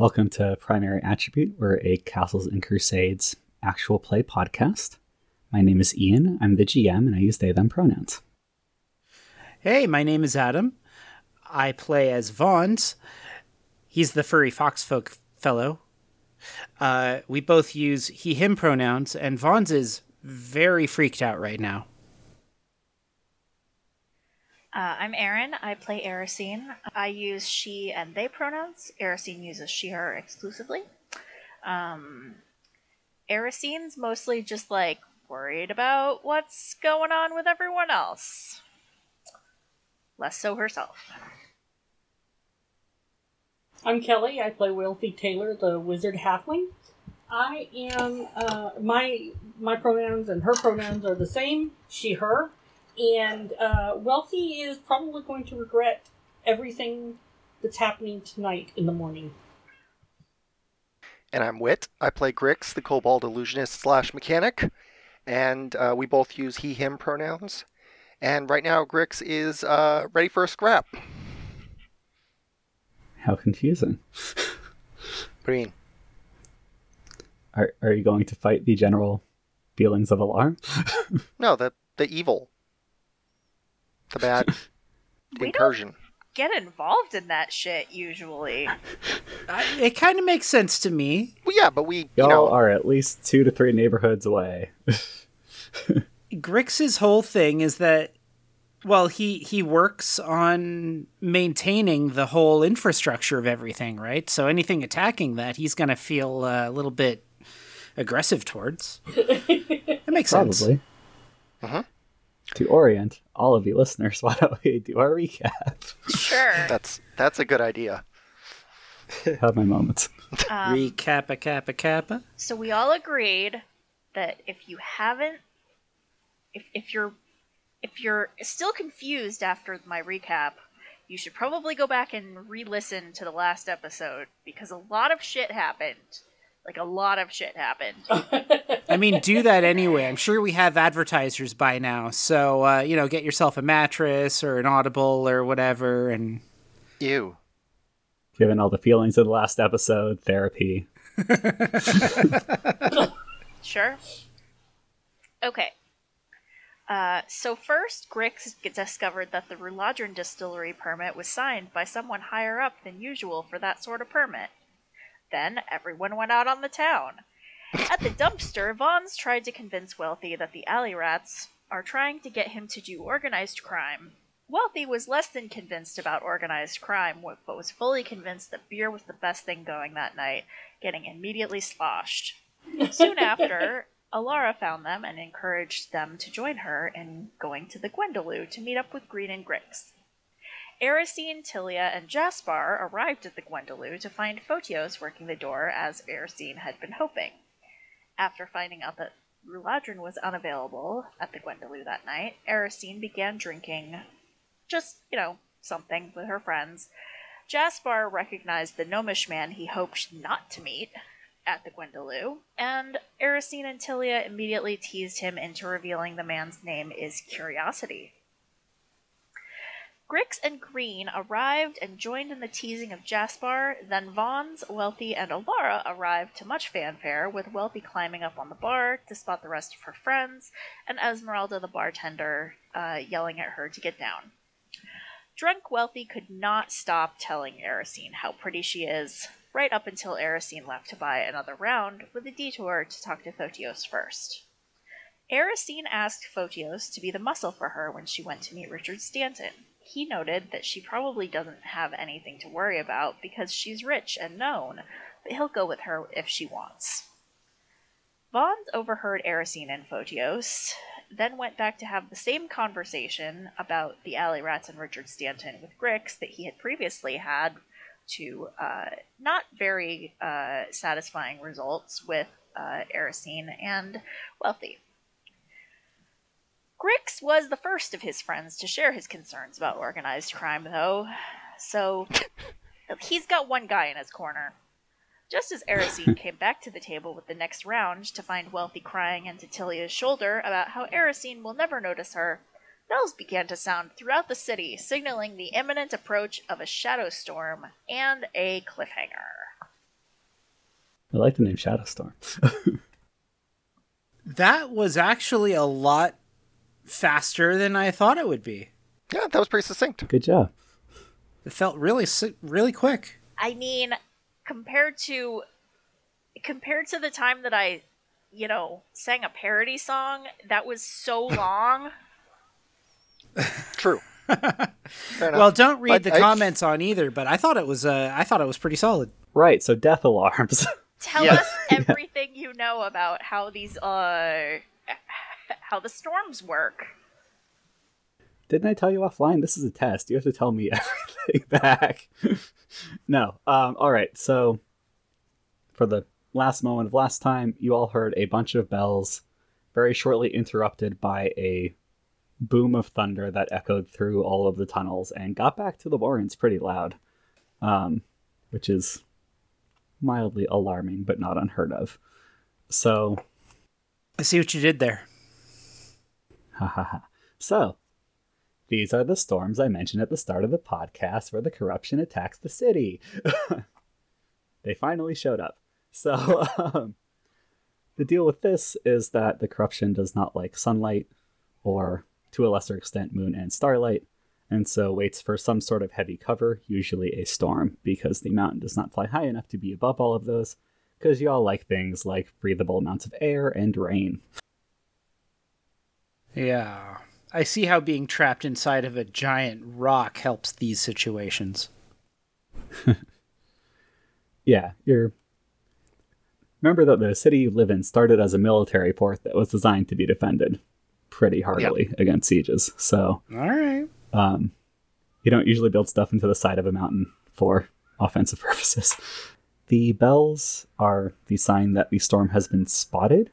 Welcome to Primary Attribute. We're a Castles and Crusades actual play podcast. My name is Ian. I'm the GM, and I use they them pronouns. Hey, my name is Adam. I play as Vons. He's the furry foxfolk fellow. Uh, we both use he him pronouns, and Vons is very freaked out right now. Uh, I'm Erin. I play Erisine. I use she and they pronouns. Erisine uses she, her exclusively. Um, Erisine's mostly just like worried about what's going on with everyone else. Less so herself. I'm Kelly. I play Wealthy Taylor, the wizard halfling. I am uh, my my pronouns and her pronouns are the same. She, her, and uh, Wealthy is probably going to regret everything that's happening tonight in the morning. And I'm Wit. I play Grix, the Kobold Illusionist slash Mechanic, and uh, we both use he, him pronouns. And right now, Grix is uh, ready for a scrap. How confusing. What do you mean? Are, are you going to fight the general feelings of alarm? No, the the evil, the bad, We incursion. Get involved in that shit usually. I, it kind of makes sense to me. Well, yeah, but we, you Y'all know, are at least two to three neighborhoods away. Grix's whole thing is that well he he works on maintaining the whole infrastructure of everything right so anything attacking that he's going to feel uh, a little bit aggressive towards that makes sense Probably. Mhm. To orient all of you listeners, why don't we do our recap? Sure. that's that's a good idea. Have my moments. Um, recappa kappa kappa So we all agreed that if you haven't if if you're if you're still confused after my recap, you should probably go back and re-listen to the last episode because a lot of shit happened. Like a lot of shit happened. i mean do that anyway i'm sure we have advertisers by now so uh, you know get yourself a mattress or an audible or whatever and Ew. Given all the feelings of the last episode, therapy. Sure. Okay. Uh, so first, Grix discovered that the Ruladrin distillery permit was signed by someone higher up than usual for that sort of permit. Then everyone went out on the town. At the dumpster, Vons tried to convince Wealthy that the alley rats are trying to get him to do organized crime. Wealthy was less than convinced about organized crime, but was fully convinced that beer was the best thing going that night, getting immediately sloshed. Soon after, Alara found them and encouraged them to join her in going to the Gwendoloo to meet up with Green and Grix. Erisine, Tilia, and Jaspar arrived at the Gwendoloo to find Photios working the door as Erisine had been hoping. After finding out that Ruladrin was unavailable at the Gwendoloo that night, Erisine began drinking just, you know, something with her friends. Jaspar recognized the gnomish man he hoped not to meet at the Gwendoloo, and Erisine and Tilia immediately teased him into revealing the man's name is Curiosity. Grix and Green arrived and joined in the teasing of Jaspar, then Vons, Wealthy, and Alara arrived to much fanfare, with Wealthy climbing up on the bar to spot the rest of her friends, and Esmeralda the bartender uh, yelling at her to get down. Drunk Wealthy could not stop telling Erisine how pretty she is, right up until Erisine left to buy another round, with a detour to talk to Photios first. Erisine asked Photios to be the muscle for her when she went to meet Richard Stanton. He noted that she probably doesn't have anything to worry about because she's rich and known, but he'll go with her if she wants. Vons overheard Erisine and Photios, then went back to have the same conversation about the alley rats and Richard Stanton with Grix that he had previously had to uh, not very uh, satisfying results with uh, Erisine and Wealthy. Grix was the first of his friends to share his concerns about organized crime, though, so he's got one guy in his corner. Just as Erisine came back to the table with the next round to find Wealthy crying into Tilia's shoulder about how Erisine will never notice her, bells began to sound throughout the city, signaling the imminent approach of a shadow storm and a cliffhanger. I like the name Shadowstorm. That was actually a lot faster than I thought it would be. Yeah, that was pretty succinct. Good job. It felt really really quick. I mean, compared to compared to the time that I, you know, sang a parody song, that was so long. True. Well, don't read But the I- comments on either, but I thought it was uh, I thought it was pretty solid. Right, so death alarms. Tell Yeah. us everything you know about how these uh how the storms work. Didn't I tell you offline? This is a test. You have to tell me everything back. no. Um, all right. So, for the last moment of last time, you all heard a bunch of bells, very shortly interrupted by a boom of thunder that echoed through all of the tunnels and got back to the Warrens pretty loud, um, which is mildly alarming, but not unheard of. So, I see what you did there. Ha ha ha. So, these are the storms I mentioned at the start of the podcast where the corruption attacks the city. they finally showed up. So, um, the deal with this is that the corruption does not like sunlight or, to a lesser extent, moon and starlight, and so waits for some sort of heavy cover, usually a storm, because the mountain does not fly high enough to be above all of those, because you all like things like breathable amounts of air and rain. Yeah. I see how being trapped inside of a giant rock helps these situations. yeah, you're. Remember that the city you live in started as a military port that was designed to be defended pretty heartily against sieges. So All right. um, you don't usually build stuff into the side of a mountain for offensive purposes. The bells are the sign that the storm has been spotted.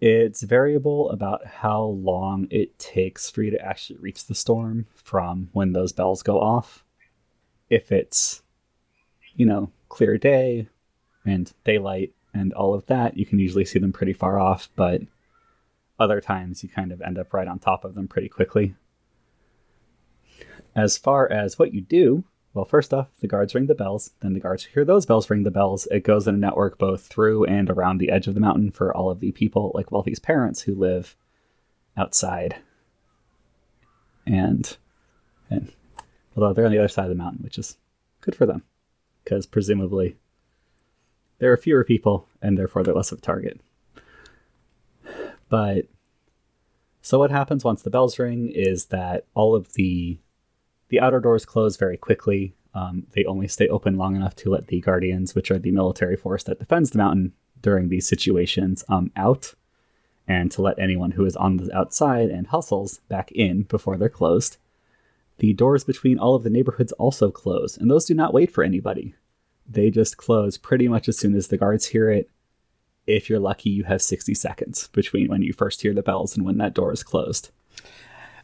It's variable about how long it takes for you to actually reach the storm from when those bells go off. If it's, you know, clear day and daylight and all of that, you can usually see them pretty far off, but other times you kind of end up right on top of them pretty quickly. As far as what you do, well, first off, the guards ring the bells. Then the guards hear those bells ring the bells. It goes in a network both through and around the edge of the mountain for all of the people, like Wealthy's parents, who live outside. And, and although they're on the other side of the mountain, which is good for them, because presumably there are fewer people, and therefore they're less of a target. But so what happens once the bells ring is that all of the the outer doors close very quickly. Um, they only stay open long enough to let the guardians, which are the military force that defends the mountain during these situations, um, out, and to let anyone who is on the outside and hustles back in before they're closed. The doors between all of the neighborhoods also close, and those do not wait for anybody. They just close pretty much as soon as the guards hear it. If you're lucky, you have 60 seconds between when you first hear the bells and when that door is closed.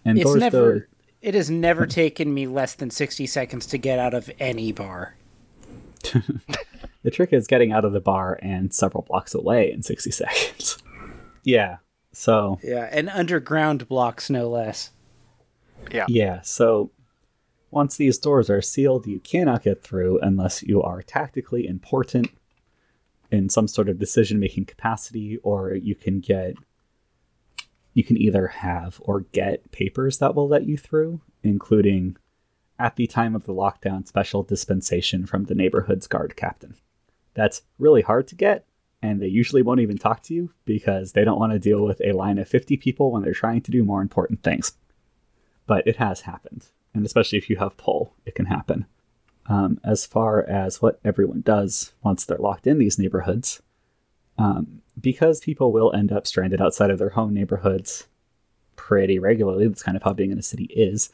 And It's doors, never it has never taken me less than 60 seconds to get out of any bar. The trick is getting out of the bar and several blocks away in 60 seconds. yeah. So, Yeah, and underground blocks no less. Yeah. yeah. So, once these doors are sealed, you cannot get through unless you are tactically important in some sort of decision making capacity, or you can get. You can either have or get papers that will let you through, including at the time of the lockdown special dispensation from the neighborhood's guard captain. That's really hard to get, and they usually won't even talk to you because they don't want to deal with a line of 50 people when they're trying to do more important things. But it has happened, and especially if you have pull, it can happen. Um, as far as what everyone does once they're locked in these neighborhoods, um, because people will end up stranded outside of their home neighborhoods pretty regularly, that's kind of how being in a city is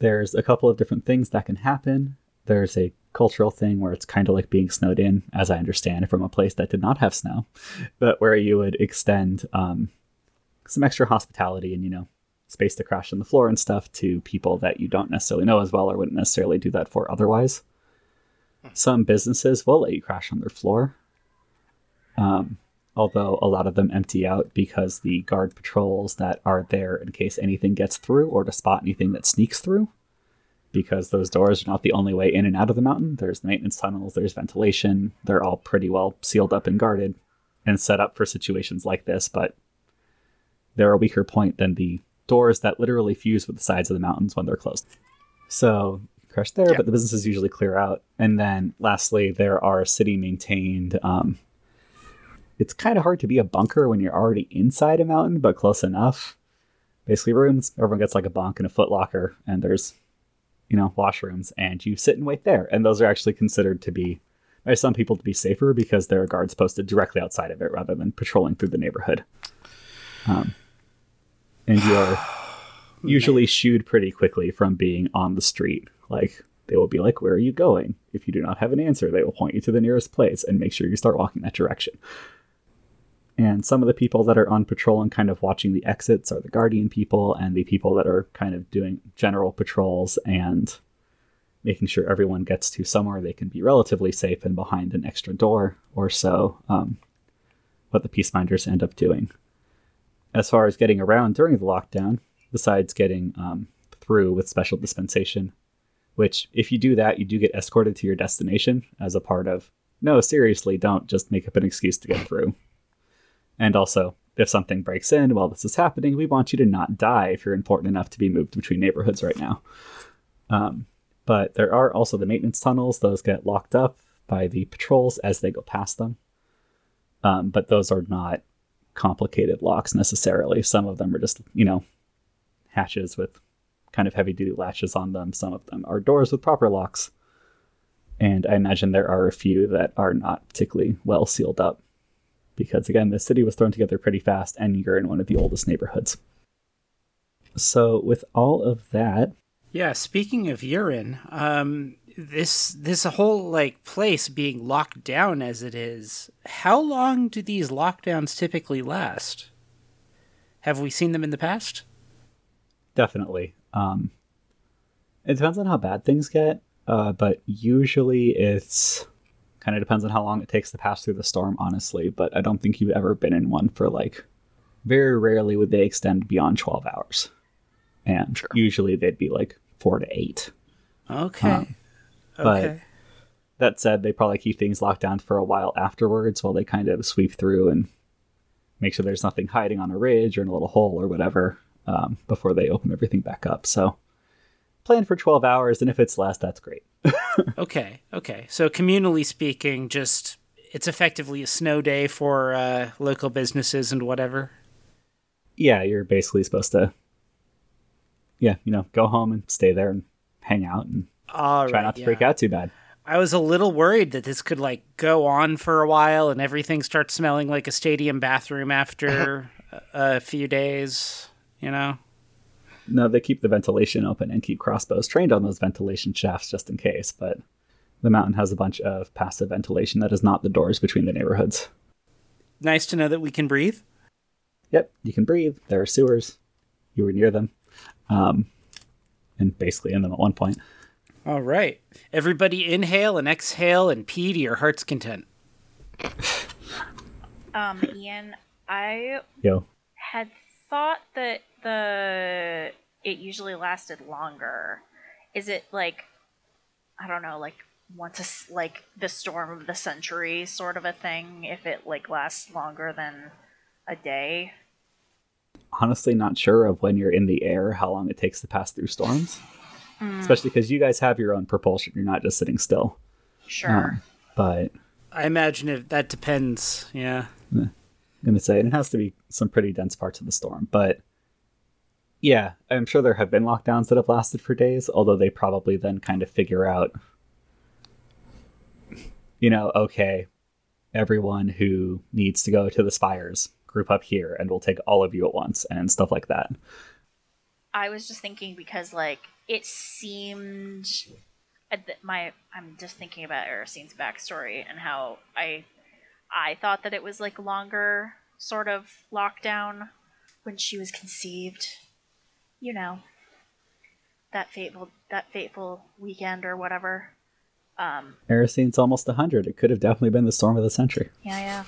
there's a couple of different things that can happen. There's a cultural thing where it's kind of like being snowed in, as I understand, from a place that did not have snow, but where you would extend um, some extra hospitality and, you know, space to crash on the floor and stuff to people that you don't necessarily know as well or wouldn't necessarily do that for otherwise. Some businesses will let you crash on their floor, um, although a lot of them empty out because the guard patrols that are there in case anything gets through or to spot anything that sneaks through because those doors are not the only way in and out of the mountain. There's the maintenance tunnels, there's ventilation. They're all pretty well sealed up and guarded and set up for situations like this, but they're a weaker point than the doors that literally fuse with the sides of the mountains when they're closed. So crush there, Yeah. but the businesses usually clear out. And then lastly, there are city maintained. Um, it's kind of hard to be a bunker when you're already inside a mountain, but close enough. Basically, rooms. Everyone gets like a bunk and a foot locker, and there's, you know, washrooms, and you sit and wait there. And those are actually considered to be, by some people, to be safer because there are guards posted directly outside of it rather than patrolling through the neighborhood. Um, and you are usually shooed pretty quickly from being on the street. Like they will be like, "Where are you going?" If you do not have an answer, they will point you to the nearest place and make sure you start walking that direction. And some of the people that are on patrol and kind of watching the exits are the guardian people, and the people that are kind of doing general patrols and making sure everyone gets to somewhere they can be relatively safe and behind an extra door or so. Um, what the peaceminders end up doing. As far as getting around during the lockdown, besides getting um, through with special dispensation, which if you do that, you do get escorted to your destination as a part of. No, seriously, don't just make up an excuse to get through. And also, if something breaks in while this is happening, we want you to not die if you're important enough to be moved between neighborhoods right now. Um, but there are also the maintenance tunnels; those get locked up by the patrols as they go past them. Um, but those are not complicated locks necessarily. Some of them are just, you know, hatches with kind of heavy duty latches on them. Some of them are doors with proper locks. And I imagine there are a few that are not particularly well sealed up. Because again, the city was thrown together pretty fast and you're in one of the oldest neighborhoods. So with all of that, Yeah, speaking of urine, um, this this whole like place being locked down as it is. How long do these lockdowns typically last? Have we seen them in the past? definitely. Um, it depends on how bad things get, uh, but usually it's kind of depends on how long it takes to pass through the storm, honestly. But I don't think you've ever been in one for like very rarely would they extend beyond 12 hours. And Sure. usually they'd be like four to eight. Okay. Um, but- okay. That said, they probably keep things locked down for a while afterwards while they kind of sweep through and make sure there's nothing hiding on a ridge or in a little hole or whatever um, before they open everything back up. So plan for 12 hours, and if it's less, that's great. Okay, okay. So communally speaking, just it's effectively a snow day for uh, local businesses and whatever. Yeah, you're basically supposed to, yeah, you know, go home and stay there and hang out and All try right, not to yeah. freak out too bad. I was a little worried that this could like go on for a while and everything starts smelling like a stadium bathroom after a a few days. You know. No, they keep the ventilation open and keep crossbows trained on those ventilation shafts just in case, but the mountain has a bunch of passive ventilation that is not the doors between the neighborhoods. Nice to know that we can breathe. Yep, you can breathe. There are sewers. You were near them. Um, and basically in them at one point. All right. Everybody inhale and exhale and pee to your heart's content. Um, Ian, I Yo, had thought that the it usually lasted longer. Is it like I don't know, like once a, like the storm of the century sort of a thing? If it like lasts longer than a day? honestly not sure of when you're in the air how long it takes to pass through storms. Especially because you guys have your own propulsion. You're not just sitting still. Sure. Um, but I imagine if that depends. Yeah. I'm gonna say, and it has to be some pretty dense parts of the storm. But yeah, I'm sure there have been lockdowns that have lasted for days, although they probably then kind of figure out, you know, okay, everyone who needs to go to the spires group up here, and we'll take all of you at once, and stuff like that. I was just thinking because like it seemed my I'm just thinking about Erisine's backstory and how I I thought that it was like longer sort of lockdown when she was conceived. You know, that fateful that fateful weekend or whatever. Um, Erisine's almost 100. It could have definitely been the storm of the century. yeah, yeah.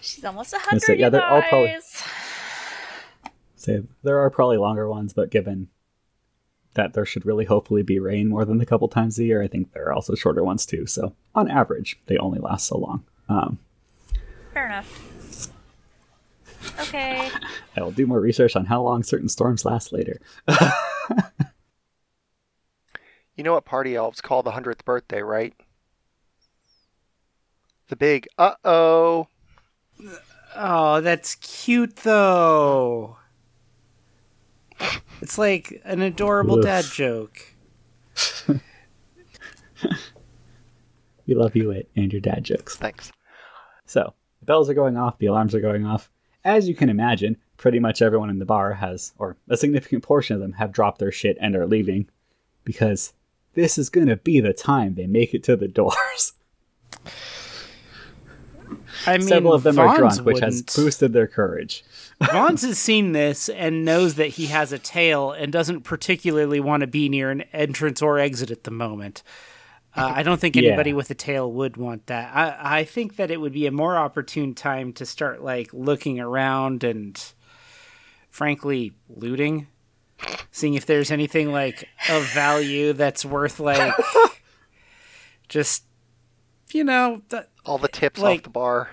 She's almost a hundred. say, yeah, they're all probably-. So there are probably longer ones, but given that there should really hopefully be rain more than a couple times a year. I think there are also shorter ones too. So on average, they only last so long. Um, Fair enough. Okay. I will do more research on how long certain storms last later. You know what party elves call the 100th birthday, right? The big uh oh. Oh, that's cute though. It's like an adorable Oof. dad joke. We love you it and your dad jokes. Thanks. So the bells are going off, the alarms are going off. As you can imagine, pretty much everyone in the bar has, or a significant portion of them, have dropped their shit and are leaving because this is going to be the time they make it to the doors. I mean, Several of them Vons are drunk, which has boosted their courage. Vons has seen this and knows that he has a tail and doesn't particularly want to be near an entrance or exit at the moment. Uh, I don't think Yeah. anybody with a tail would want that. I, I think that it would be a more opportune time to start like looking around and, frankly, looting, seeing if there's anything like of value that's worth like just you know th- All the tips Like- off the bar.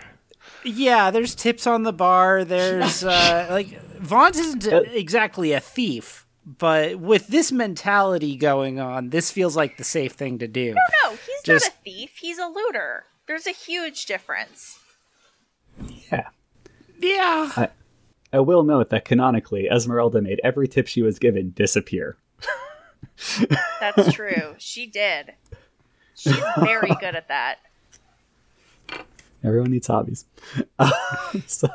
Yeah, there's tips on the bar. There's uh, like Vons isn't exactly a thief, but with this mentality going on, this feels like the safe thing to do. No, no, he's Just- not a thief. He's a looter. There's a huge difference. Yeah. Yeah, I will note that canonically, Esmeralda made every tip she was given disappear. That's true. she did. She's very good at that. Everyone needs hobbies. so,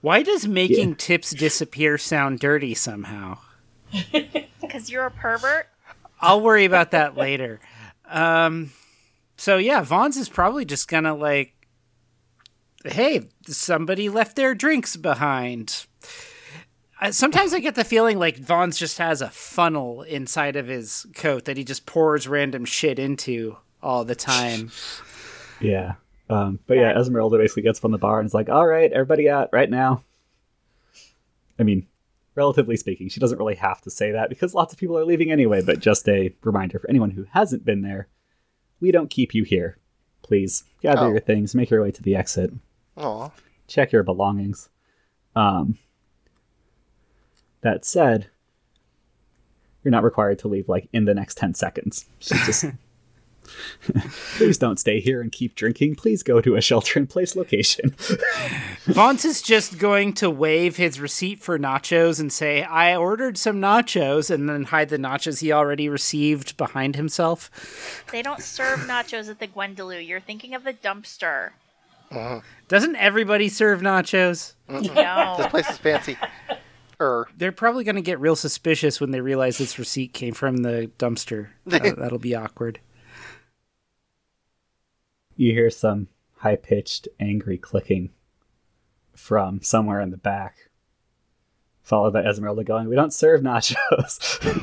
why does making tips disappear sound dirty somehow? Because you're a pervert. I'll worry about that later. Um, so yeah, Vons is probably just gonna like, hey, somebody left their drinks behind. Uh, Sometimes I get the feeling like Vons just has a funnel inside of his coat that he just pours random shit into all the time. yeah. Um, but yeah, Esmeralda basically gets from the bar and is like, all right, everybody out right now. I mean, relatively speaking, she doesn't really have to say that because lots of people are leaving anyway, but just a reminder for anyone who hasn't been there we don't keep you here. Please gather Oh. your things, make your way to the exit, Aw. check your belongings. Um, that said, you're not required to leave like in the next 10 seconds. So just please don't stay here and keep drinking. Please go to a shelter in place location. Vons is just going to wave his receipt for nachos and say, I ordered some nachos, and then hide the nachos he already received behind himself. They don't serve nachos at the Gwendoloo. You're thinking of the dumpster. Doesn't everybody serve nachos? This No. This place is fancy. Er, They're probably going to get real suspicious when they realize this receipt came from the dumpster. That- that'll be awkward. You hear some high pitched, angry clicking from somewhere in the back, followed by Esmeralda going, We don't serve nachos.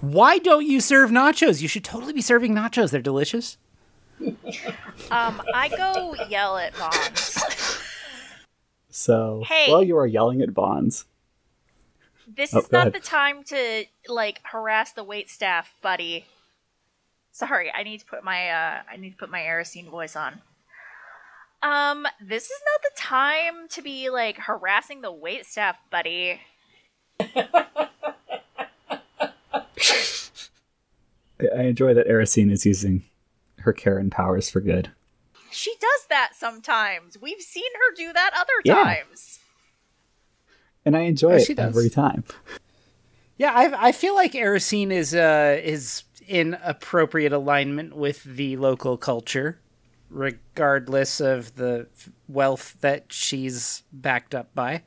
Why don't you serve nachos? You should totally be serving nachos. They're delicious. Um, I go yell at Vons. so Hey. while you are yelling at Vons, This Oh, is not ahead. the time to like harass the wait staff, buddy. Sorry, I need to put my uh I need to put my Erisine voice on. Um, this is not the time to be like harassing the wait staff, buddy. I- I enjoy that Erisine is using her Karen powers for good. She does that sometimes. We've seen her do that other Yeah. times. And I enjoy Yeah, it she every time. Yeah, I, I feel like Erisine is uh, is in appropriate alignment with the local culture, regardless of the wealth that she's backed up by.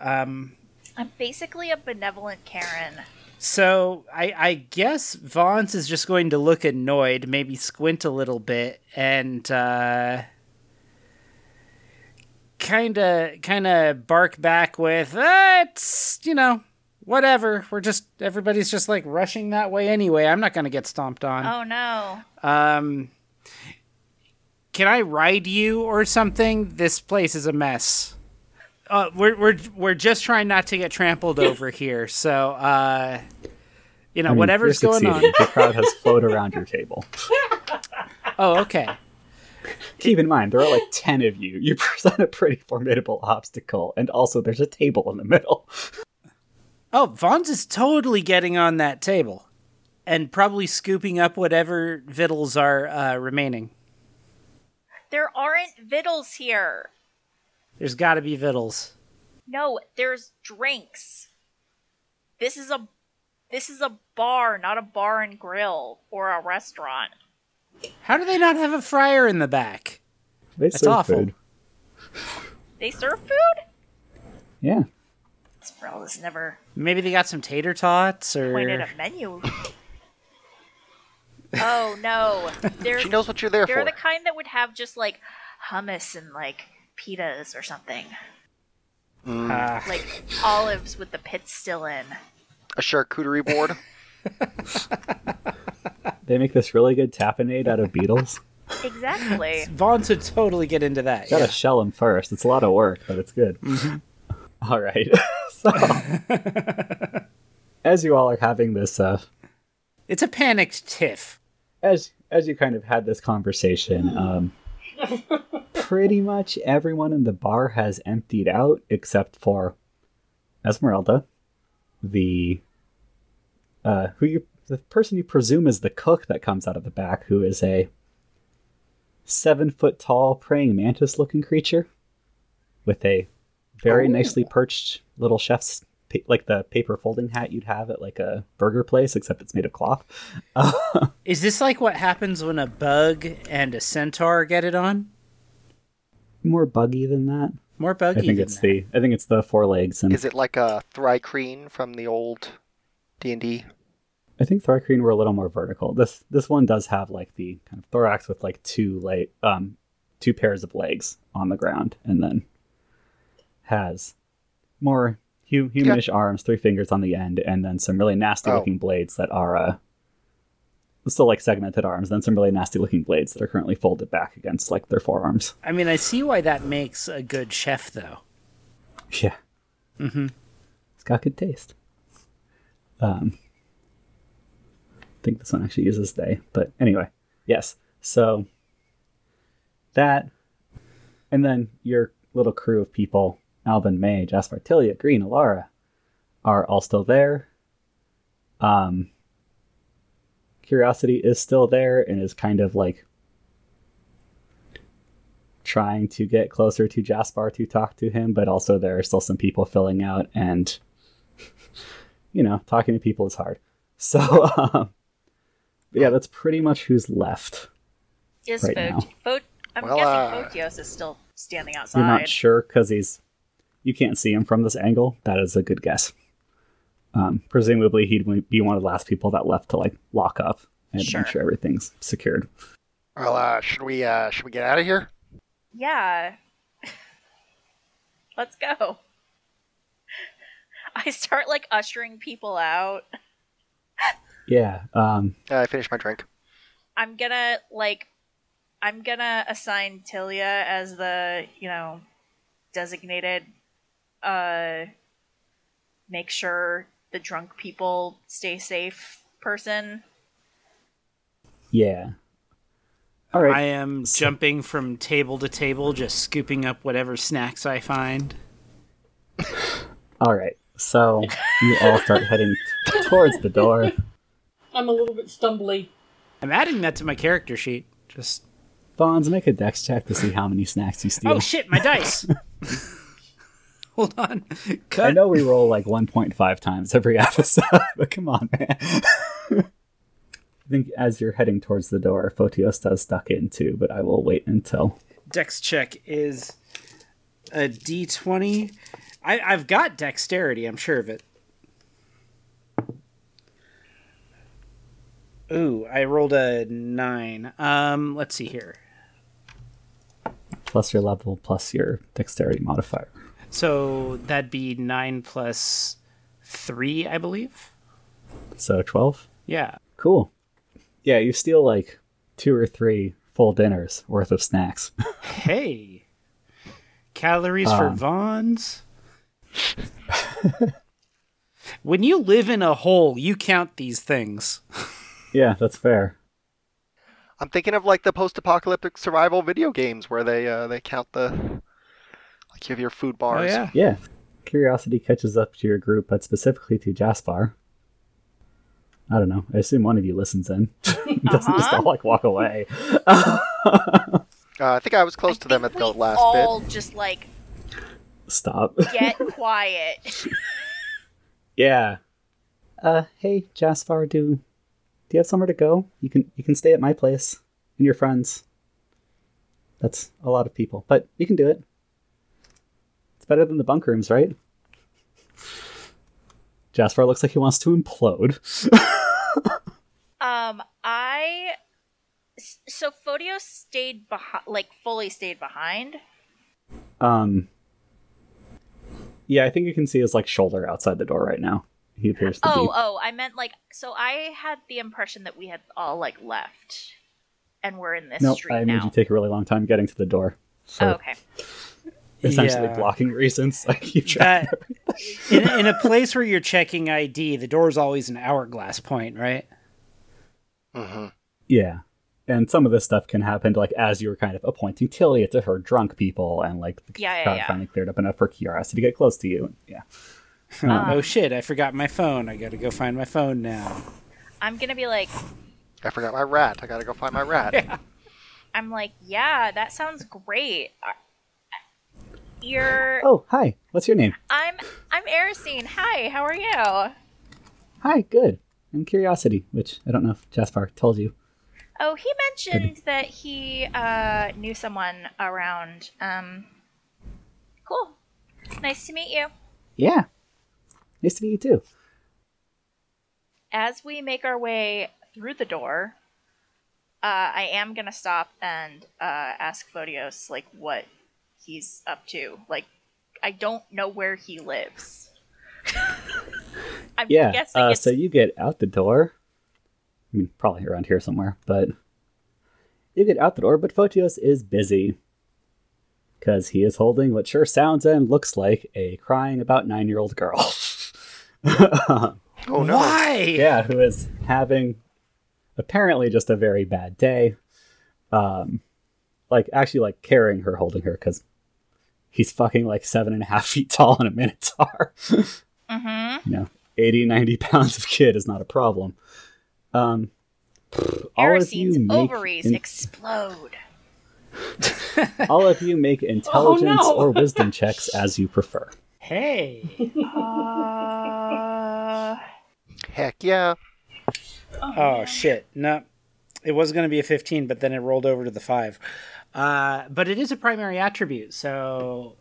Um, I'm basically a benevolent Karen. So I, I guess Vons is just going to look annoyed, maybe squint a little bit, and uh, kind of kind of bark back with, uh, "It's you know, whatever. We're just everybody's just like rushing that way anyway. I'm not going to get stomped on. Oh no. Um, can I ride you or something? This place is a mess. Uh, we're we're we're just trying not to get trampled over here. So, uh, You know, I mean, whatever's going on. The crowd has flowed around your table. Oh, okay. Keep in mind, there are like 10 of you. You present a pretty formidable obstacle, and also there's a table in the middle. Oh, Vons is totally getting on that table and probably scooping up whatever victuals are uh, remaining. There aren't victuals here. There's got to be victuals. No, there's drinks. This is a this is a bar, not a bar and grill or a restaurant. How do they not have a fryer in the back? They That's serve awful. food. They serve food? Yeah. Sproul has never Maybe they got some tater tots or pointed a menu. oh no. They're She knows what you're there for. they're the kind that would have just like hummus and like pitas or something. Ah, Like olives with the pits still in. A charcuterie board. They make this really good tapenade out of beetles. Exactly. Vons would totally get into that. Gotta yeah. shell them first. It's a lot of work, but it's good. All right. so, as you all are having this, uh, It's a panicked tiff. as as you kind of had this conversation, um, pretty much everyone in the bar has emptied out except for Esmeralda, the uh, who you the person you presume is the cook that comes out of the back, who is a seven foot tall praying mantis looking creature with a very Oh. nicely perched little chef's pa- like the paper folding hat you'd have at like a burger place, except it's made of cloth. Is this like what happens when a bug and a centaur get it on? More buggy than that. More buggy. I think than it's that. the I think it's the four legs and Is it like a Thri-kreen from the old D and D? I think Thri-kreen were a little more vertical. This this one does have like the kind of thorax with like two leg um two pairs of legs on the ground and then has more hu- humanish arms, three fingers on the end, and then some really nasty Oh. looking blades that are uh still like segmented arms, then some really nasty looking blades that are currently folded back against like their forearms. I mean, I see why that makes a good chef, though. Yeah. Mm-hmm. It's got good taste. Um, I think this one actually uses they, but anyway, yes. So that, and then your little crew of people, Alvin, May, Jaspar, Tilia, Green, Alara, are all still there. Um, Curiosity is still there and is kind of like trying to get closer to Jaspar to talk to him, but also there are still some people filling out, and you know, talking to people is hard. So, um, but yeah, that's pretty much who's left. Is Right Pho- now. Pho- I'm Well, guessing uh, Photios is still standing You're outside. not sure because he's you can't see him from this angle. That is a good guess. Um, presumably, he'd be one of the last people that left to like lock up and Sure. make sure everything's secured. Well, uh, should we uh, should we get out of here? Yeah. Let's go. I start like ushering people out. Yeah. Um, Uh, I finished my drink. I'm gonna like I'm gonna assign Tilia as the, you know, designated uh make sure the drunk people stay safe person. yeah. All right. I am jumping from table to table, just scooping up whatever snacks I find. All right. So you all start heading t- towards the door. I'm a little bit stumbly. I'm adding that to my character sheet. Just Vons, make a dex check to see how many snacks you steal. oh shit, my dice. Hold on, I know we roll like 1.5 times every episode, but come on, man. I think as you're heading towards the door, Photios does duck in too, but I will wait until. Dex check is a D20. I, I've got dexterity. I'm sure of it. Ooh, I rolled a nine. Um, let's see here. Plus your level, plus your dexterity modifier. So that'd be nine plus three, I believe. So 12? Yeah. Cool. Yeah, you steal like two or three full dinners worth of snacks. Hey, calories for Um, Vons. When you live in a hole, you count these things. Yeah, that's fair. I'm thinking of like the post-apocalyptic survival video games where they uh, they count the like you have your food bars. Oh yeah. Yeah. Curiosity catches up to your group, but specifically to Jaspar. I don't know. I assume one of you listens in. Doesn't just Uh-huh. all like walk away. Uh, I think I was close I to them at think the we last all bit. just like Stop. get quiet. yeah. Uh, hey, Jaspar, do do you have somewhere to go? You can you can stay at my place and your friends. That's a lot of people, but you can do it. It's better than the bunk rooms, right? Jaspar looks like he wants to implode. Um, I so Photios stayed behind, like fully stayed behind. Um. Yeah, I think you can see his like shoulder outside the door right now. He appears to Oh, be. oh, I meant like so. I had the impression that we had all like left, and we're in this no, street I made now. you take a really long time getting to the door. For oh, okay. Essentially Yeah. blocking reasons. I keep track. That in, in a place where you're checking ID, the door's always an hourglass point, right? hmm Yeah. And some of this stuff can happen like as you were kind of appointing Tilly to her drunk people and like the Yeah, yeah, crowd yeah. finally cleared up enough for curiosity to get close to you. Yeah. Um, oh shit! I forgot my phone. I gotta go find my phone now. I'm gonna be like, I forgot my rat. I gotta go find my rat. I'm like, yeah, that sounds great. You're, Oh, hi. What's your name? I'm, I'm Erisine. Hi, how are you? Hi, good. I'm Curiosity, which I don't know if Jaspar told you. Oh, he mentioned that he uh, knew someone around. Um, cool. Nice to meet you. Yeah. Nice to meet you too. As we make our way through the door, uh, I am gonna stop and uh, ask Photios like what he's up to. Like, I don't know where he lives. I'm Yeah. guessing Uh, so you get out the door. I mean, probably around here somewhere, but you get out the door, but Photios is busy. Because he is holding what sure sounds and looks like a crying about nine year old girl. Oh no. Why? yeah, who is having apparently just a very bad day. Um, like actually, like carrying her, holding her, because he's fucking like seven and a half feet tall and a minotaur. Mm-hmm. you know, 80, 90 pounds of kid is not a problem. Um, all of you make ovaries in- explode. all of you make intelligence no. or wisdom checks as you prefer. Hey. Uh, Heck yeah. Oh shit! No, it was going to be a fifteen, but then it rolled over to the five. Uh, but it is a primary attribute, so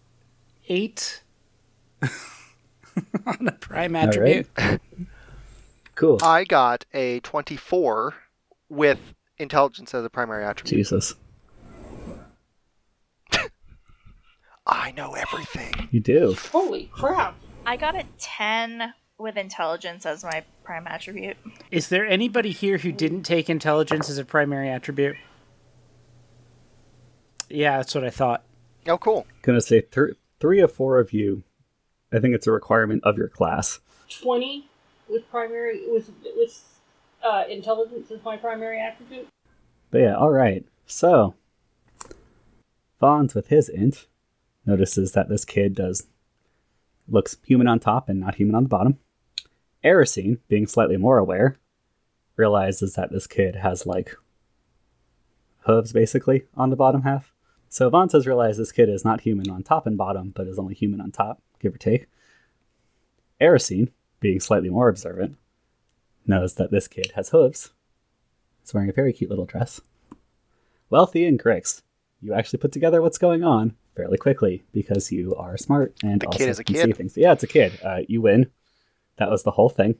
eight on a prime right. attribute. Cool. I got a 24 with intelligence as a primary attribute. Jesus, I know everything. you do. Holy crap! I got a 10 with intelligence as my prime attribute. Is there anybody here who didn't take intelligence as a primary attribute? Yeah, that's what I thought. Oh, cool. Gonna say th- three or four of you. I think it's a requirement of your class. Twenty with primary with with uh, intelligence is my primary attribute. But yeah, all right. So, Vons with his int notices that this kid does looks human on top and not human on the bottom. Erisine, being slightly more aware, realizes that this kid has like hooves basically on the bottom half. So Vaughn has realized this kid is not human on top and bottom, but is only human on top, give or take. Erisine, being slightly more observant, knows that this kid has hooves. He's wearing a very cute little dress. Wealthy and Grix, you actually put together what's going on fairly quickly because you are smart and The also kid is a can kid. see things. Yeah, it's a kid. Uh, you win. That was the whole thing.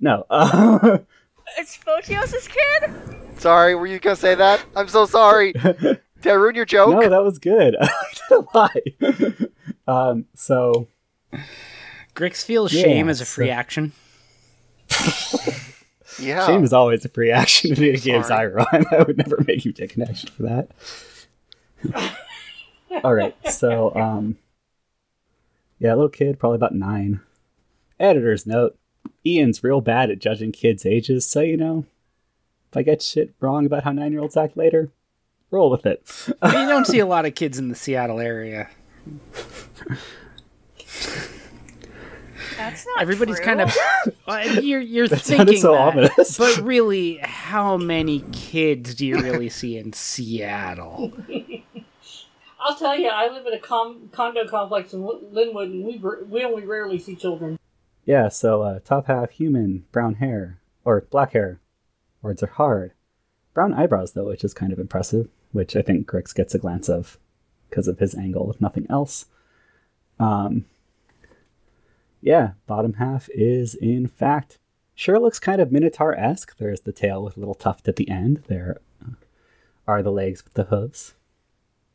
No. Uh, It's Photios' kid? Sorry, were you gonna say that? I'm so sorry. Did I ruin your joke? no, that was good. I didn't lie. um, so Grix feels Yeah, shame as a free so- action. yeah. shame is always a free action in any games I Sorry. run. I would never make you take an action for that. All right, so um, yeah, little kid, probably about nine, Editor's note Ian's real bad at judging kids' ages, so you know, if I get shit wrong about how nine year olds act later, roll with it. you don't see a lot of kids in the Seattle area. That's not Everybody's true. kind of you're you're That thinking so that, ominous. but really, how many kids do you really see in Seattle? I'll tell you, I live in a com- condo complex in Lin- Lynnwood, and we r- we only rarely see children. Yeah, so uh, top half human, brown hair, or black hair. Words are hard. Brown eyebrows, though, which is kind of impressive, which I think Grix gets a glance of because of his angle, if nothing else. Um, yeah, bottom half is, in fact, sure looks kind of Minotaur esque. There's the tail with a little tuft at the end. There are the legs with the hooves,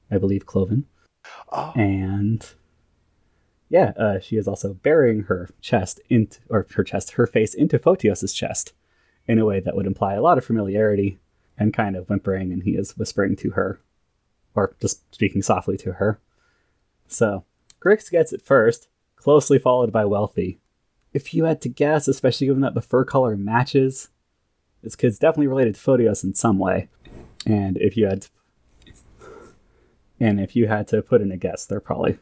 I believe, cloven. Oh, And yeah, uh, she is also burying her chest into, or her chest, her face into Photios's chest in a way that would imply a lot of familiarity and kind of whimpering, and he is whispering to her, or just speaking softly to her. So, Grix gets it first, closely followed by Wealthy. If you had to guess, especially given that the fur color matches, this kid's definitely related to Photios in some way. And if you had to and if you had to put in a guess, they're probably,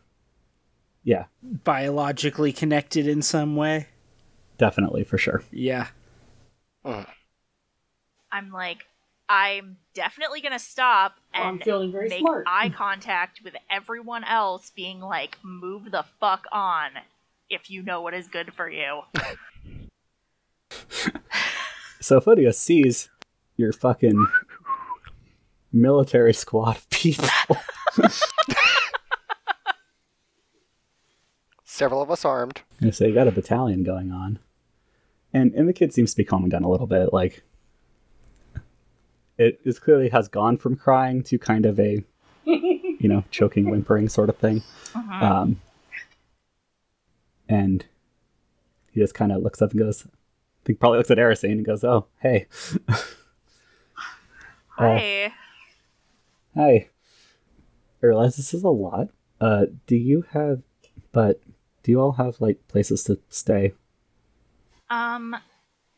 yeah, Biologically connected in some way? definitely for sure. Yeah. Mm. I'm like, I'm definitely gonna stop I'm and feeling very make smart. eye contact with everyone else, being like, "Move the fuck on." If you know what is good for you. So Photios sees your fucking military squad of people. several of us armed. And so you got a battalion going on. And and the kid seems to be calming down a little bit. Like it is clearly has gone from crying to kind of a you know, choking, whimpering sort of thing. Um and he just kind of looks up and goes I think probably looks at Erisine and goes, Oh, hey. Hi. Hi. I realize this is a lot. Uh, do you have, but do you all have like places to stay? Um,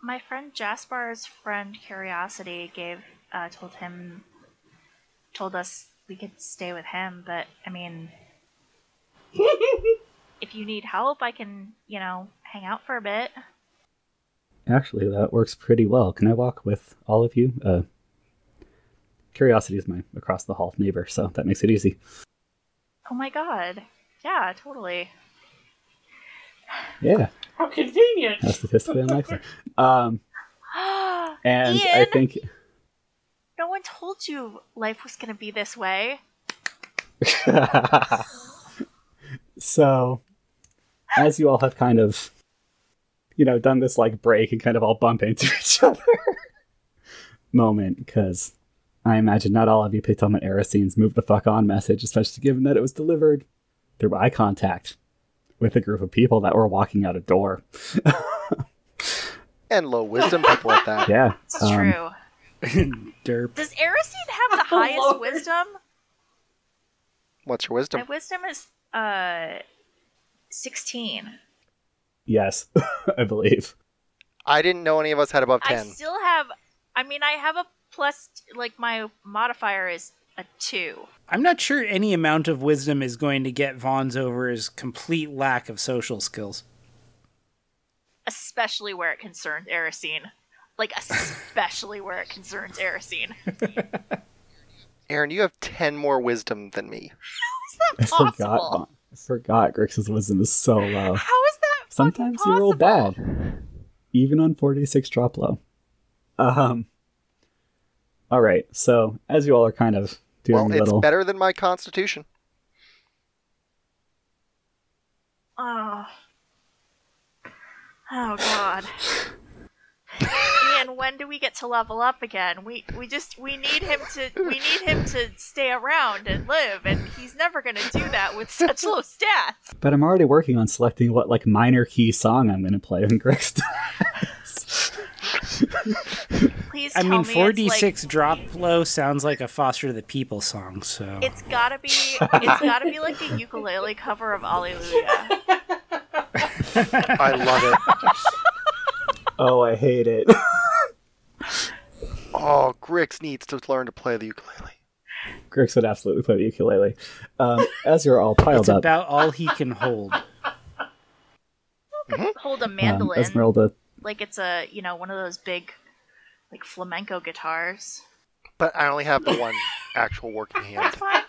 my friend Jaspar's friend Curiosity gave uh, told him told us we could stay with him, but I mean, if you need help, I can you know hang out for a bit. Actually, that works pretty well. Can I walk with all of you? Uh, Curiosity is my across the hall neighbor, so that makes it easy. Oh my god, yeah, totally. Yeah, How convenient! how statistically unlikely. Um, and I think no one told you life was gonna be this way. so, as you all have kind of, you know, done this like break and kind of all bump into each other moment, because I imagine not all of you picked up on Erisine's move the fuck on message, especially given that it was delivered through eye contact with a group of people that were walking out a door. And low wisdom people at that. Yeah. It's um, true. Derp. Does Erisine have the Oh, highest Lord. wisdom? What's your wisdom? My wisdom? wisdom is uh sixteen. Yes, I believe. I didn't know any of us had above I 10. still have. I mean, I have a plus. Like my modifier is a two. I'm not sure any amount of wisdom is going to get Vons over his complete lack of social skills. especially where it concerns Erisine. Like especially where it concerns Erisine. Aaron, you have 10 more wisdom than me. I Possible. forgot. I forgot Grix's wisdom is so low. How is that? fucking Sometimes you roll possible? bad, even on 46 drop low. Um. All right. So as you all are kind of doing Well, a it's little, better than my constitution. Oh. Oh god. Ian, when do we get to level up again? We we just we need him to we need him to stay around and live, and he's never gonna do that with such low stats. but I'm already working on selecting what like minor key song I'm going to play when Grix dies. Please I mean, me 4d6 like, drop low sounds like a Foster the People song, so. It's gotta be it's gotta be like the ukulele cover of Alleluia. I love it. Oh, I hate it. Oh, Grix needs to learn to play the ukulele. Grix would absolutely play the ukulele. Um, as you're all piled It's up, about all he can hold. Hold a um, mandolin Esmeralda like it's a you know one of those big like flamenco guitars. But I only have the one actual working hand, That's fine.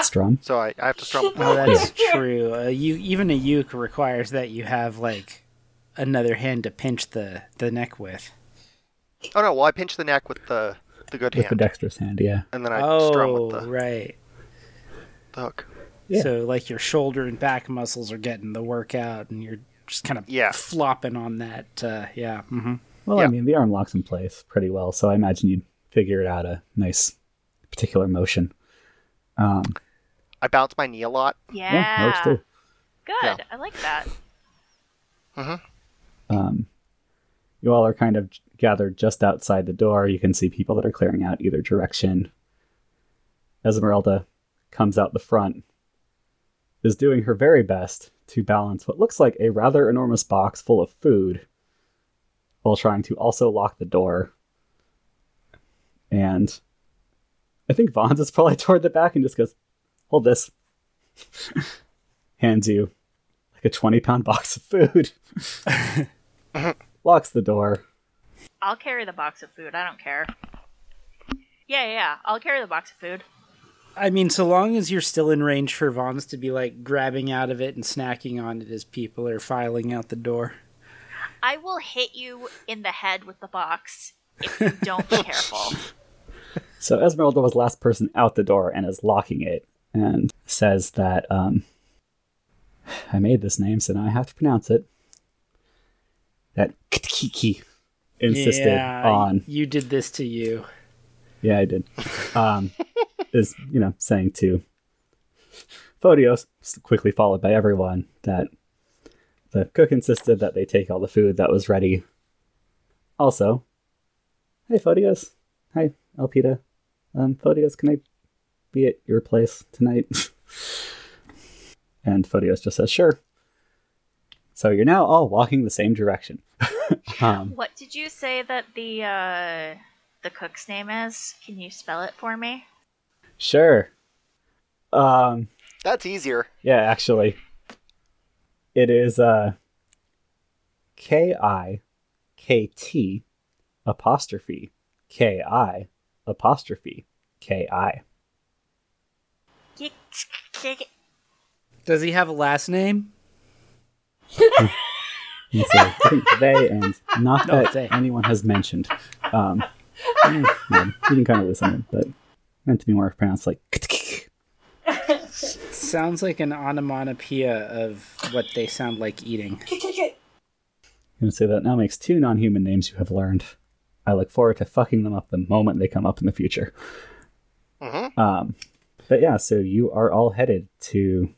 strum. so I, I have to strum. Oh, that's true. Uh, you even a uke requires that you have like another hand to pinch the the neck with. Oh no! Well, I pinch the neck with the the good With the hand, dexterous hand, yeah. and then I oh, strum with the, right. the hook. Yeah. So like your shoulder and back muscles are getting the workout, and you're just kind of Yeah. flopping on that. Uh, yeah. hmm Well, I mean, the arm locks in place pretty well, so I imagine you'd figure it out a nice particular motion. Um, I bounce my knee a lot. Yeah. yeah, works too. Good. Yeah. I like that. Mhm. Um, you all are kind of gathered just outside the door. You can see people that are clearing out either direction. Esmeralda comes out the front, is doing her very best to balance what looks like a rather enormous box full of food while trying to also lock the door. And I think Vons is probably toward the back and just goes, Hold this. Hands you like a 20 pound box of food. Locks the door. I'll carry the box of food. I don't care. Yeah, yeah, yeah. I'll carry the box of food. I mean, so long as you're still in range for Vons to be like grabbing out of it and snacking on it as people are filing out the door. I will hit you in the head with the box if you don't be careful. So Esmeralda was last person out the door and is locking it and says that um, I made this name, so now I have to pronounce it. That Kiki insisted yeah, on. You did this to you. Yeah, I did. Um, is you know saying to Photios, quickly followed by everyone, that the cook insisted that they take all the food that was ready. Also, hey Photios, hi Elpida, um, Photios, can I be at your place tonight? and Photios just says sure. So you're now all walking the same direction. um, What did you say that the uh the cook's name is? Can you spell it for me? sure. Um, That's easier. Yeah, actually. It is uh K I K T apostrophe K I apostrophe K I. Does he have a last name? And so they and not No, that they. anyone has mentioned. Um yeah, yeah, you can kind of listen, but meant to be more pronounced like Sounds like an onomatopoeia of what they sound like eating. I'm gonna say that now makes two non-human names you have learned. I look forward to fucking them up the moment they come up in the future. hmm Um, but yeah, so you are all headed to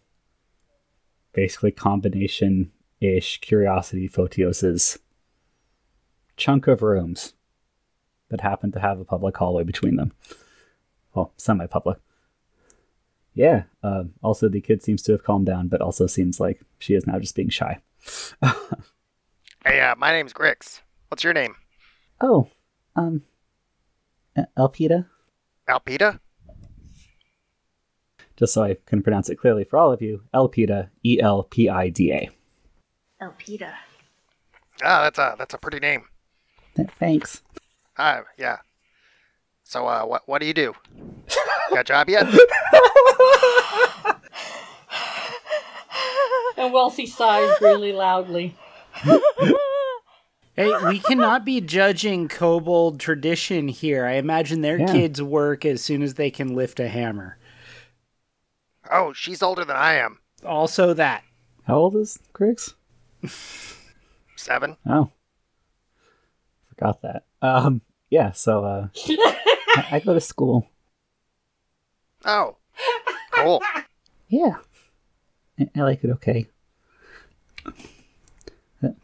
basically combination ish Curiosity Photios's chunk of rooms that happen to have a public hallway between them. Well, semi public. Yeah, uh, also the kid seems to have calmed down, but also seems like she is now just being shy. Hey, uh, my name's Grix. What's your name? Oh, um, uh, Elpida? Alpida? Just so I can pronounce it clearly for all of you, Elpida, E L P I D A. Elpida. Ah, that's a that's a pretty name. Thanks. Ah, yeah. So, uh, what what do you do? Got a job yet? And Wealthy sighs really loudly. Hey, we cannot be judging kobold tradition here. I imagine their Yeah. kids work as soon as they can lift a hammer. Oh, she's older than I am. Also, that. How old is Grix? Seven. Oh, forgot that. Um, yeah. So, uh, I, I go to school. Oh, cool. Yeah, I, I like it. Okay.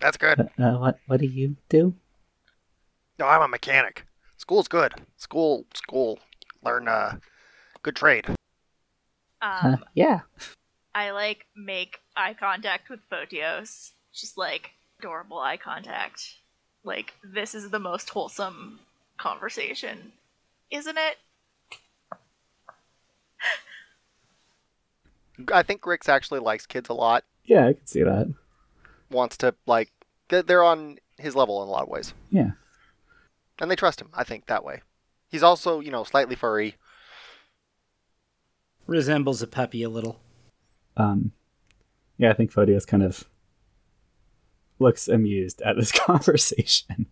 That's good. Uh, uh, what What do you do? No, I'm a mechanic. School's good. School, school. Learn uh, good trade. Uh, Um, yeah. I like make eye contact with Photios. Just like adorable eye contact. Like this is the most wholesome conversation, isn't it? I think Grix actually likes kids a lot. Yeah, I can see that. Wants to like they're- they're on his level in a lot of ways, Yeah. and they trust him. I think that way. He's also you know slightly furry. Resembles a puppy a little. Um, yeah, I think Photios kind of looks amused at this conversation.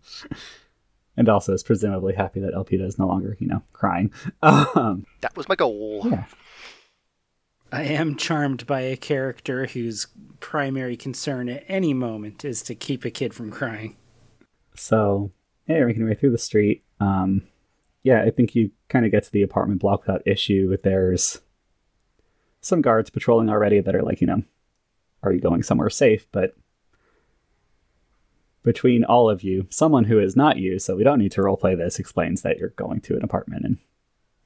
and also is presumably happy that Elpida is no longer, you know, crying. Um, That was my goal. yeah. I am charmed by a character whose primary concern at any moment is to keep a kid from crying. So, yeah, you're making your way through the street. Um, yeah, I think you kind of get to the apartment block without issue. There's some guards patrolling already that are like, you know, are you going somewhere safe? But between all of you, someone who is not you, so we don't need to roleplay this, explains that you're going to an apartment and,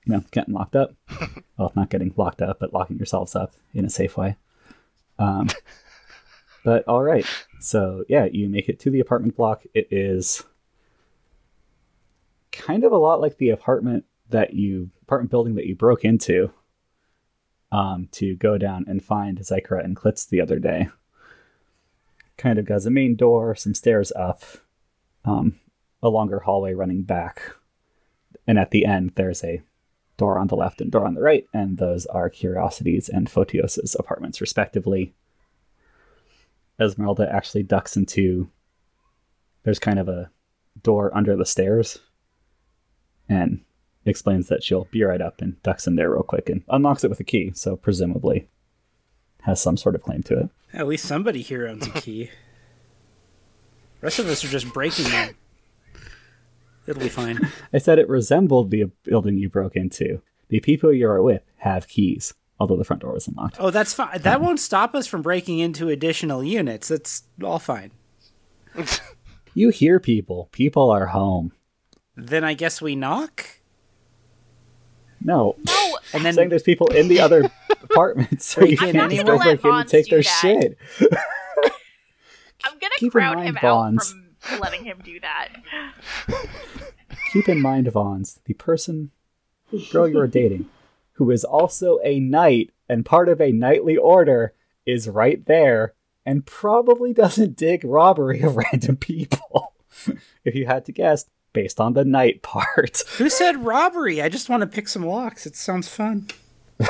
you know, getting locked up. well, not getting locked up, but locking yourselves up in a safe way. Um, but all right. So yeah, you make it to the apartment block. It is kind of a lot like the apartment that you apartment building that you broke into um, to go down and find Zykra and Klitz the other day. Kind of has a main door, some stairs up, um, a longer hallway running back, and at the end there's a door on the left and door on the right, and those are Curiosities and Photios's apartments respectively. Esmeralda actually ducks into there's kind of a door under the stairs and explains that she'll be right up and ducks in there real quick and unlocks it with a key, so presumably has some sort of claim to it. At least somebody here owns a key. rest of us are just breaking them. It'll be fine. I said it resembled the building you broke into. The people you are with have keys, although the front door was unlocked. Oh, that's fine. That um, won't stop us from breaking into additional units. That's all fine. You hear people. People are home. Then I guess we knock? No. No, And I'm then saying there's people in the other apartments, so you I'm can't just go let break in and take their that. shit. I'm gonna Keep in crowd mind, him Vons. out from letting him do that. Keep in mind, Vons, the person, girl you are dating, who is also a knight and part of a knightly order, is right there and probably doesn't dig robbery of random people. if you had to guess, based on the night part. who said robbery? I just want to pick some locks. It sounds fun.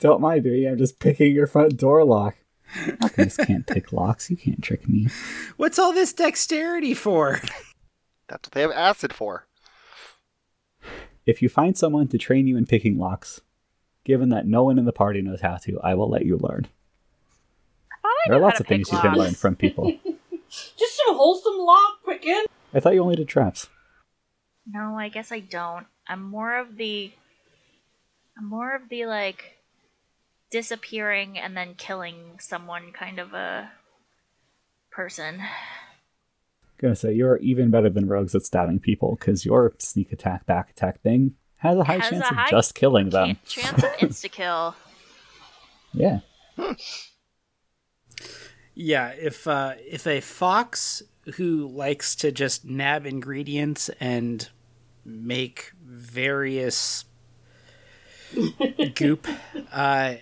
Don't mind me, I'm just picking your front door lock. Alchemists can't pick locks. You can't trick me. What's all this dexterity for? That's what they have acid for. If you find someone to train you in picking locks, given that no one in the party knows how to, I will let you learn. I There are lots of things pick you can learn from people. Just some wholesome lock picking. I thought you only did traps. No, I guess I don't. I'm more of the I'm more of the like disappearing and then killing someone kind of a person. gonna say you're even better than rogues at stabbing people because your sneak attack back attack thing has a high Has chance a of high just killing them. Chance of insta kill. Yeah. Yeah, if uh, if a fox who likes to just nab ingredients and make various goop uh,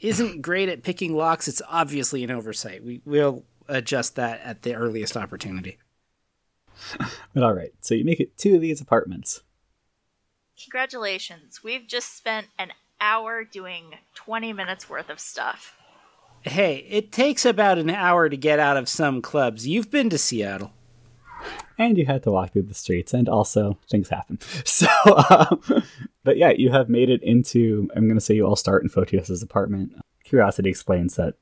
isn't great at picking locks, it's obviously an oversight. We will adjust that at the earliest opportunity. But all right, so you make it to these apartments. Congratulations. We've just spent an hour doing 20 minutes worth of stuff. Hey, it takes about an hour to get out of some clubs. You've been to Seattle. and you had to walk through the streets, and also things happen. So, um, but yeah, you have made it into. I'm going to say you all start in Photios's apartment. Curiosity explains that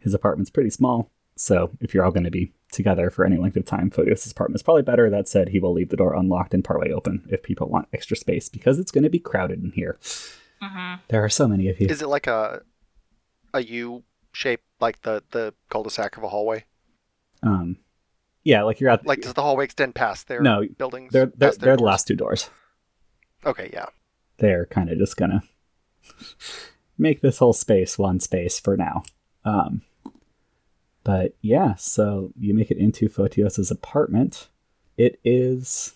his apartment's pretty small, so if you're all going to be together for any length of time, Photios's apartment is probably better. That said, he will leave the door unlocked and partway open if people want extra space because it's going to be crowded in here. Mm-hmm. There are so many of you. Is it like a a U shape, like the the cul-de-sac of a hallway? Um, yeah, like you're at Like does the hallway extend past their No, buildings? they're they're, they're the last two doors. Okay, yeah. they're kind of just gonna make this whole space one space for now. Um, but yeah, so you make it into Photios's apartment. It is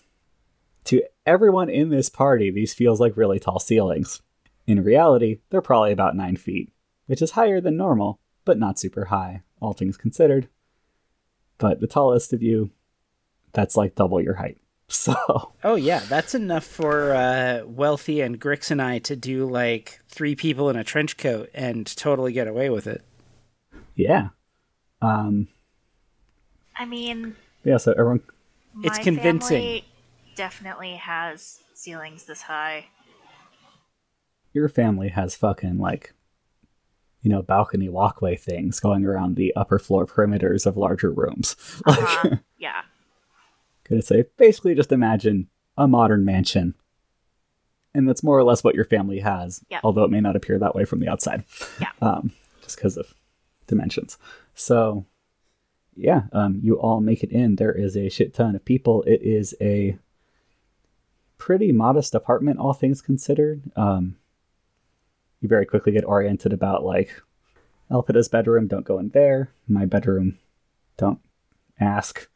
to everyone in this party, these feels like really tall ceilings. In reality, they're probably about nine feet, which is higher than normal, but not super high, all things considered. But the tallest of you, that's like double your height. So Oh yeah, that's enough for uh, Wealthy and Grix and I to do like three people in a trench coat and totally get away with it. yeah. Um I mean, yeah, so everyone It's my convincing. definitely has ceilings this high. your family has fucking like you know balcony walkway things going around the upper floor perimeters of larger rooms like Uh-huh. yeah. gonna say basically just imagine a modern mansion and that's more or less what your family has Yeah. although it may not appear that way from the outside Yeah. um, just because of dimensions so yeah um, you all make it in there is a shit ton of people it is a pretty modest apartment all things considered um, you very quickly get oriented about like Elpida's bedroom don't go in there my bedroom don't ask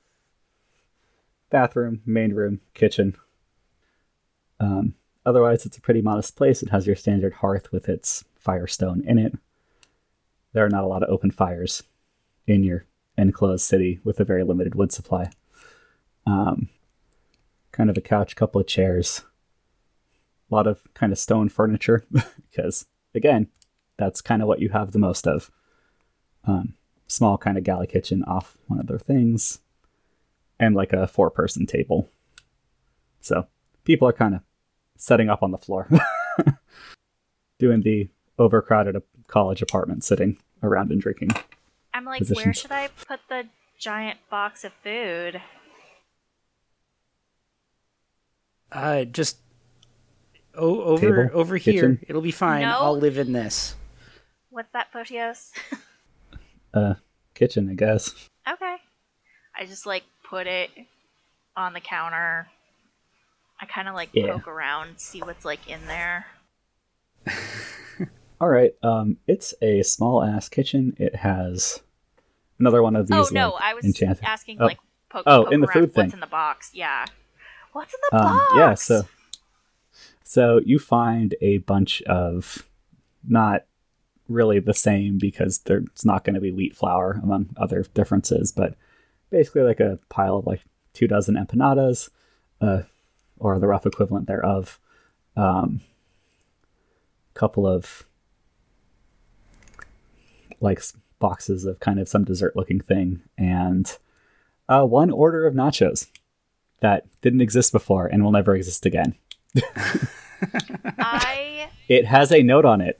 bathroom, main room, kitchen. Um, otherwise, it's a pretty modest place. It has your standard hearth with its firestone in it. There are not a lot of open fires in your enclosed city with a very limited wood supply. Um, kind of a couch, couple of chairs, a lot of kind of stone furniture because, again, that's kind of what you have the most of. Um, small kind of galley kitchen off one of their things and like a four person table. So people are kind of setting up on the floor, doing the overcrowded college apartment sitting around and drinking. I'm like, where should I put the giant box of food? Uh, just o- over Table? over here. It'll be fine. No. I'll live in this. What's that, Photios? Uh, kitchen, I guess. okay. I just like put it on the counter. I kind of like Yeah. poke around, see what's like in there. All right. Um, it's a small ass kitchen. It has another one of these. oh no, like, I was enchanted. asking Oh. like poke, Oh, poke in the around food what's in the box. Yeah. What's in the Um, box? yeah, so so you find a bunch of not really the same because there's not going to be wheat flour among other differences, but basically like a pile of like two dozen empanadas, uh, or the rough equivalent thereof. Um, couple of like boxes of kind of some dessert looking thing, and uh, one order of nachos that didn't exist before and will never exist again. I It has a note on it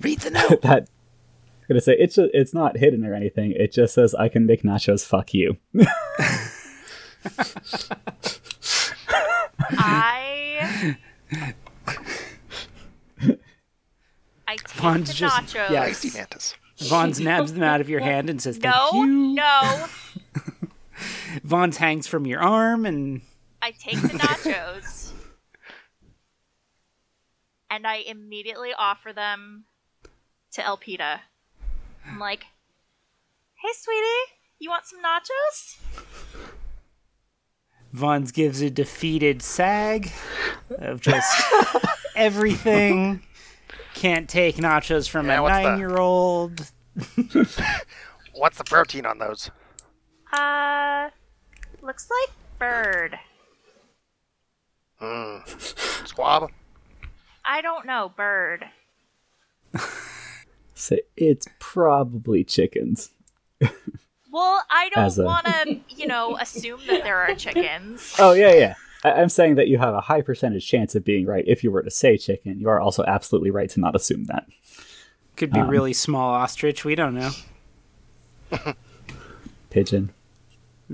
Read the note. that I'm gonna say it's just, it's not hidden or anything. It just says I can make nachos. Fuck you. I I take Vaughn's the just- nachos. yeah. Icy mantis. Vaughn snaps them out of your hand and says, "Thank No, you." no. Vaughn hangs from your arm, and I take the nachos and I immediately offer them to Elpida. I'm like, "Hey, sweetie, you want some nachos?" Vons gives a defeated sag of just everything. Can't take nachos from Yeah, a what's the- nine-year-old. What's the protein on those? Uh, looks like bird. Mm. Squab. I don't know, bird. So it's probably chickens. Well, I don't a- want to, you know, assume that there are chickens. Oh yeah, yeah. I- I'm saying that you have a high percentage chance of being right if you were to say chicken. You are also absolutely right to not assume that. Could be Um, really small ostrich. We don't know. Pigeon.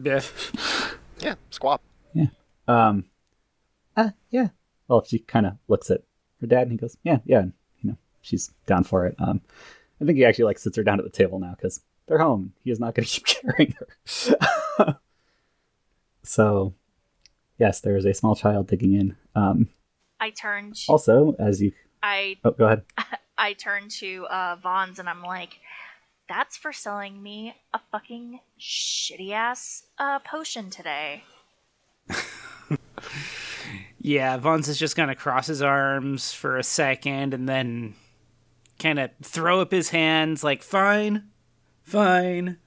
Biff. Yeah, squab. Yeah. Um. Uh, yeah. Well, she kind of looks at her dad and he goes, "Yeah, yeah." You know, she's down for it. Um, I think he actually like sits her down at the table now because they're home. He is not going to keep carrying her. so, yes, there is a small child digging in. Um, I turn. also, as you I Oh, go ahead. I turn to uh, Vons and I'm like, "That's for selling me a fucking shitty ass uh, potion today." Yeah, Vons is just gonna cross his arms for a second and then kind of throw up his hands like, fine, fine.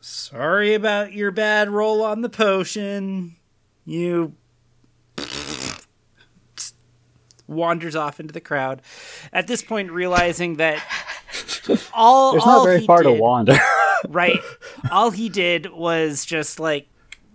Sorry about your bad roll on the potion. You. Wanders off into the crowd. At this point, realizing that all There's all not very he far to wander. right. All he did was just like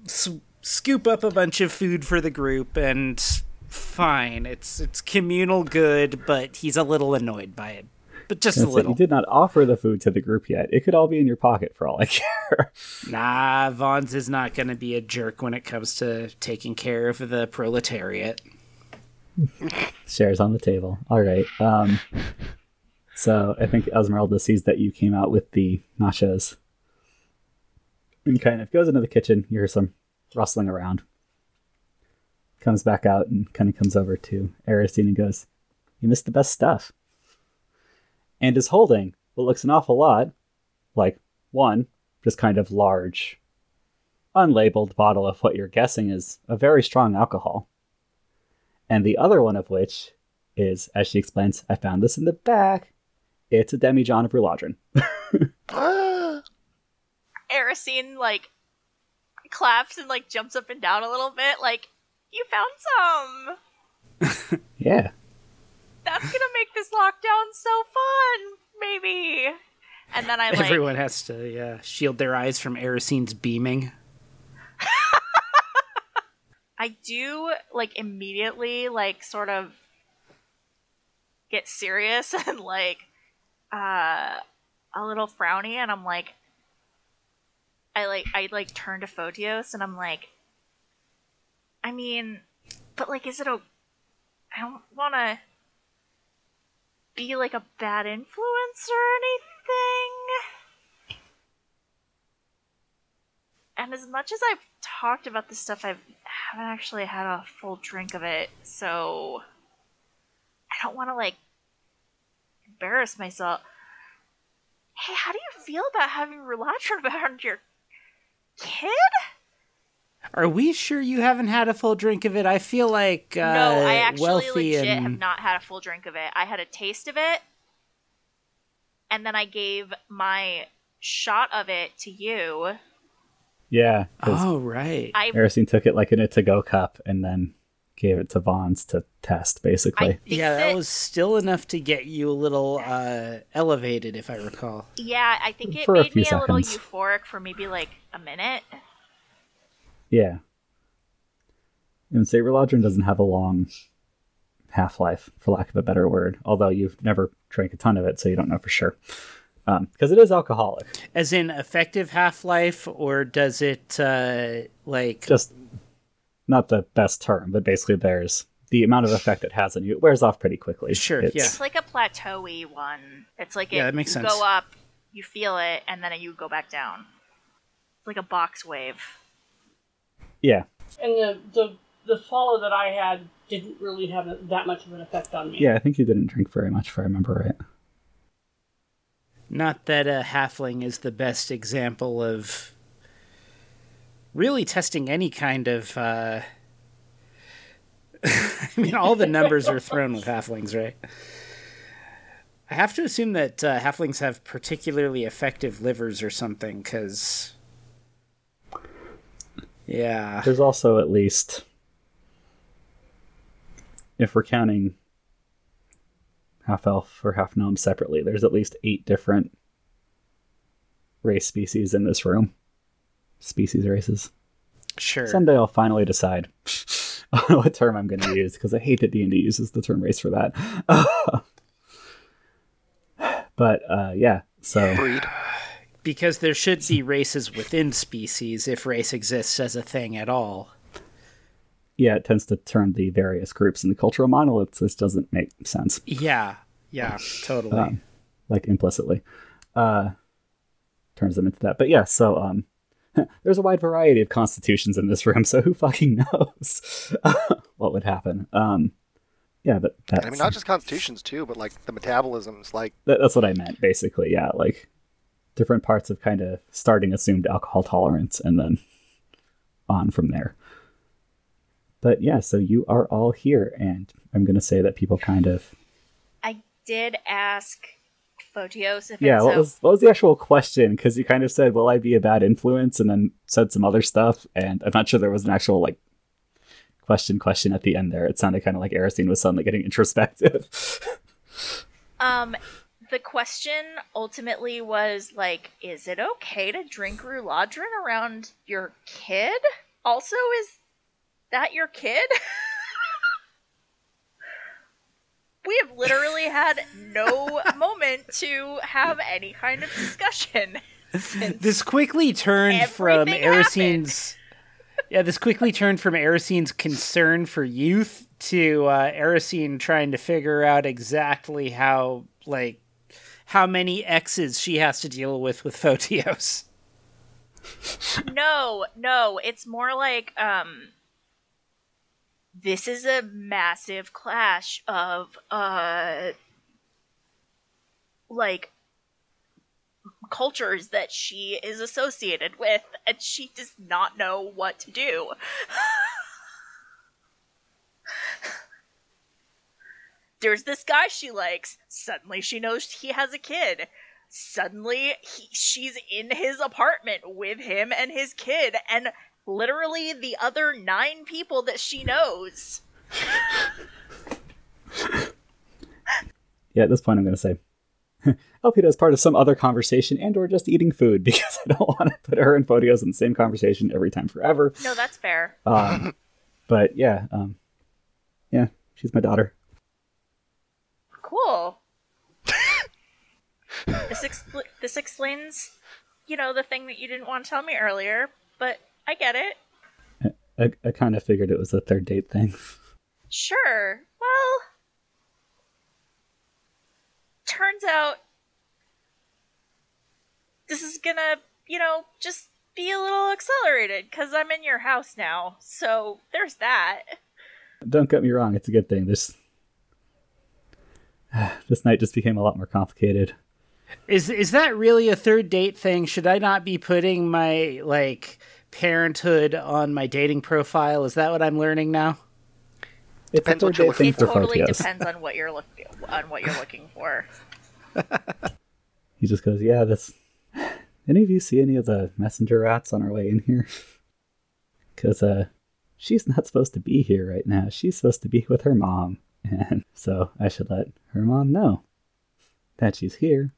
s- scoop up a bunch of food for the group, and fine, it's it's communal good, but he's a little annoyed by it, but just a it. little. You did not offer the food to the group yet. It could all be in your pocket for all I care. Nah, Vons is not going to be a jerk when it comes to taking care of the proletariat. Shares on the table. All right. Um, so I think Esmeralda sees that you came out with the nachos and kind of goes into the kitchen. You hear some rustling around. Comes back out and kind of comes over to Erisine and goes, You missed the best stuff. And is holding what looks an awful lot like one, just kind of large, unlabeled bottle of what you're guessing is a very strong alcohol and the other one of which is, as she explains, I found this in the back. It's a demijohn of Ruladrin. Ah, Erisine like claps and like jumps up and down a little bit, like you found some. Yeah. That's gonna make this lockdown so fun, maybe. And then I like Everyone has to yeah, shield their eyes from Erisine's beaming. I do like immediately like sort of get serious and like uh a little frowny and I'm like I like I like turn to Photios and I'm like I mean but like is it a I don't want to be like a bad influence or anything and as much as I've talked about this stuff, I've haven't actually had a full drink of it, so I don't want to like embarrass myself. Hey, how do you feel about having Ruladrin around your kid? Are we sure you haven't had a full drink of it? I feel like uh, no, I actually legit and have not had a full drink of it. I had a taste of it, and then I gave my shot of it to you. Yeah. Oh right. I Erisine took it like in a to go cup and then gave it to Vons to test, basically. yeah, that, that was still enough to get you a little uh, elevated, if I recall. Yeah, I think it For made few me a little euphoric for maybe like a minute. Yeah. And say Ruladrin doesn't have a long half life, for lack of a better word, although you've never drank a ton of it, so you don't know for sure. Because it is alcoholic. As in effective half life, or does it uh, like just not the best term, but basically there's the amount of effect it has on you. It wears off pretty quickly. Sure, It's- yeah. It's like a plateauy one. It's like it, Yeah, that makes you sense. go up, you feel it, and then you go back down. It's like a box wave. Yeah. And the the the follow that I had didn't really have that much of an effect on me. Yeah, I think you didn't drink very much, if I remember right. Not that a halfling is the best example of really testing any kind of. Uh... I mean, all the numbers are thrown with halflings, right? I have to assume that uh, halflings have particularly effective livers or something, because. Yeah. There's also at least, if we're counting half elf or half gnome separately, there's at least eight different race species in this room. Species races. Sure. Someday I'll finally decide what term I'm going to use because I hate that D and D uses the term race for that. but uh, yeah, so breed. Because there should be races within species if race exists as a thing at all. yeah, it tends to turn the various groups into cultural monoliths. This doesn't make sense, Yeah, yeah, totally. um, like implicitly. Uh, turns them into that. But yeah, so um, there's a wide variety of constitutions in this room. So who fucking knows what would happen? Um, Yeah, but that's, I mean, not just constitutions too, but like the metabolisms. Like, that, that's what I meant, basically. Yeah, like different parts of kind of starting assumed alcohol tolerance and then on from there. But yeah, so you are all here, and I'm going to say that people kind of. I did ask Photios if Yeah, what o- was, what was the actual question? Because you kind of said, Will I be a bad influence? And then said some other stuff, and I'm not sure there was an actual, like, question question at the end there. It sounded kind of like Erisine was suddenly getting introspective. Um, the question ultimately was like, is it okay to drink Ruladrin around your kid? Also, is that your kid? we have literally had no moment to have any kind of discussion. This quickly turned from Erisine's. Yeah, this quickly turned from Erisine's concern for youth to uh, Erisine trying to figure out exactly how, like, how many X's she has to deal with with Photios. no, no, it's more like um this is a massive clash of uh like cultures that she is associated with and she does not know what to do. There's this guy she likes. Suddenly she knows he has a kid suddenly he, she's in his apartment with him and his kid and literally the other nine people that she knows yeah, at this point, I'm going to say, Elpida is part of some other conversation and or just eating food because I don't want to put her and Photios in the same conversation every time forever. no that's fair Um, but yeah, um, yeah, she's my daughter. cool this, expl- this explains you know the thing that you didn't want to tell me earlier but i get it I, I kind of figured it was a third date thing. Sure. Well, turns out this is gonna, you know, just be a little accelerated because I'm in your house now. So there's that. Don't get me wrong, it's a good thing. This this night just became a lot more complicated. Is is that really a third date thing? Should I not be putting my like parenthood on my dating profile? Is that what I'm learning now? It Depends what you're looking for. It totally Photios. depends on what you're looking on what you're looking for. He just goes, "Yeah, this. Any of you see any of the messenger rats on our way in here? Because uh, she's not supposed to be here right now. She's supposed to be with her mom, and so I should let her mom know that she's here.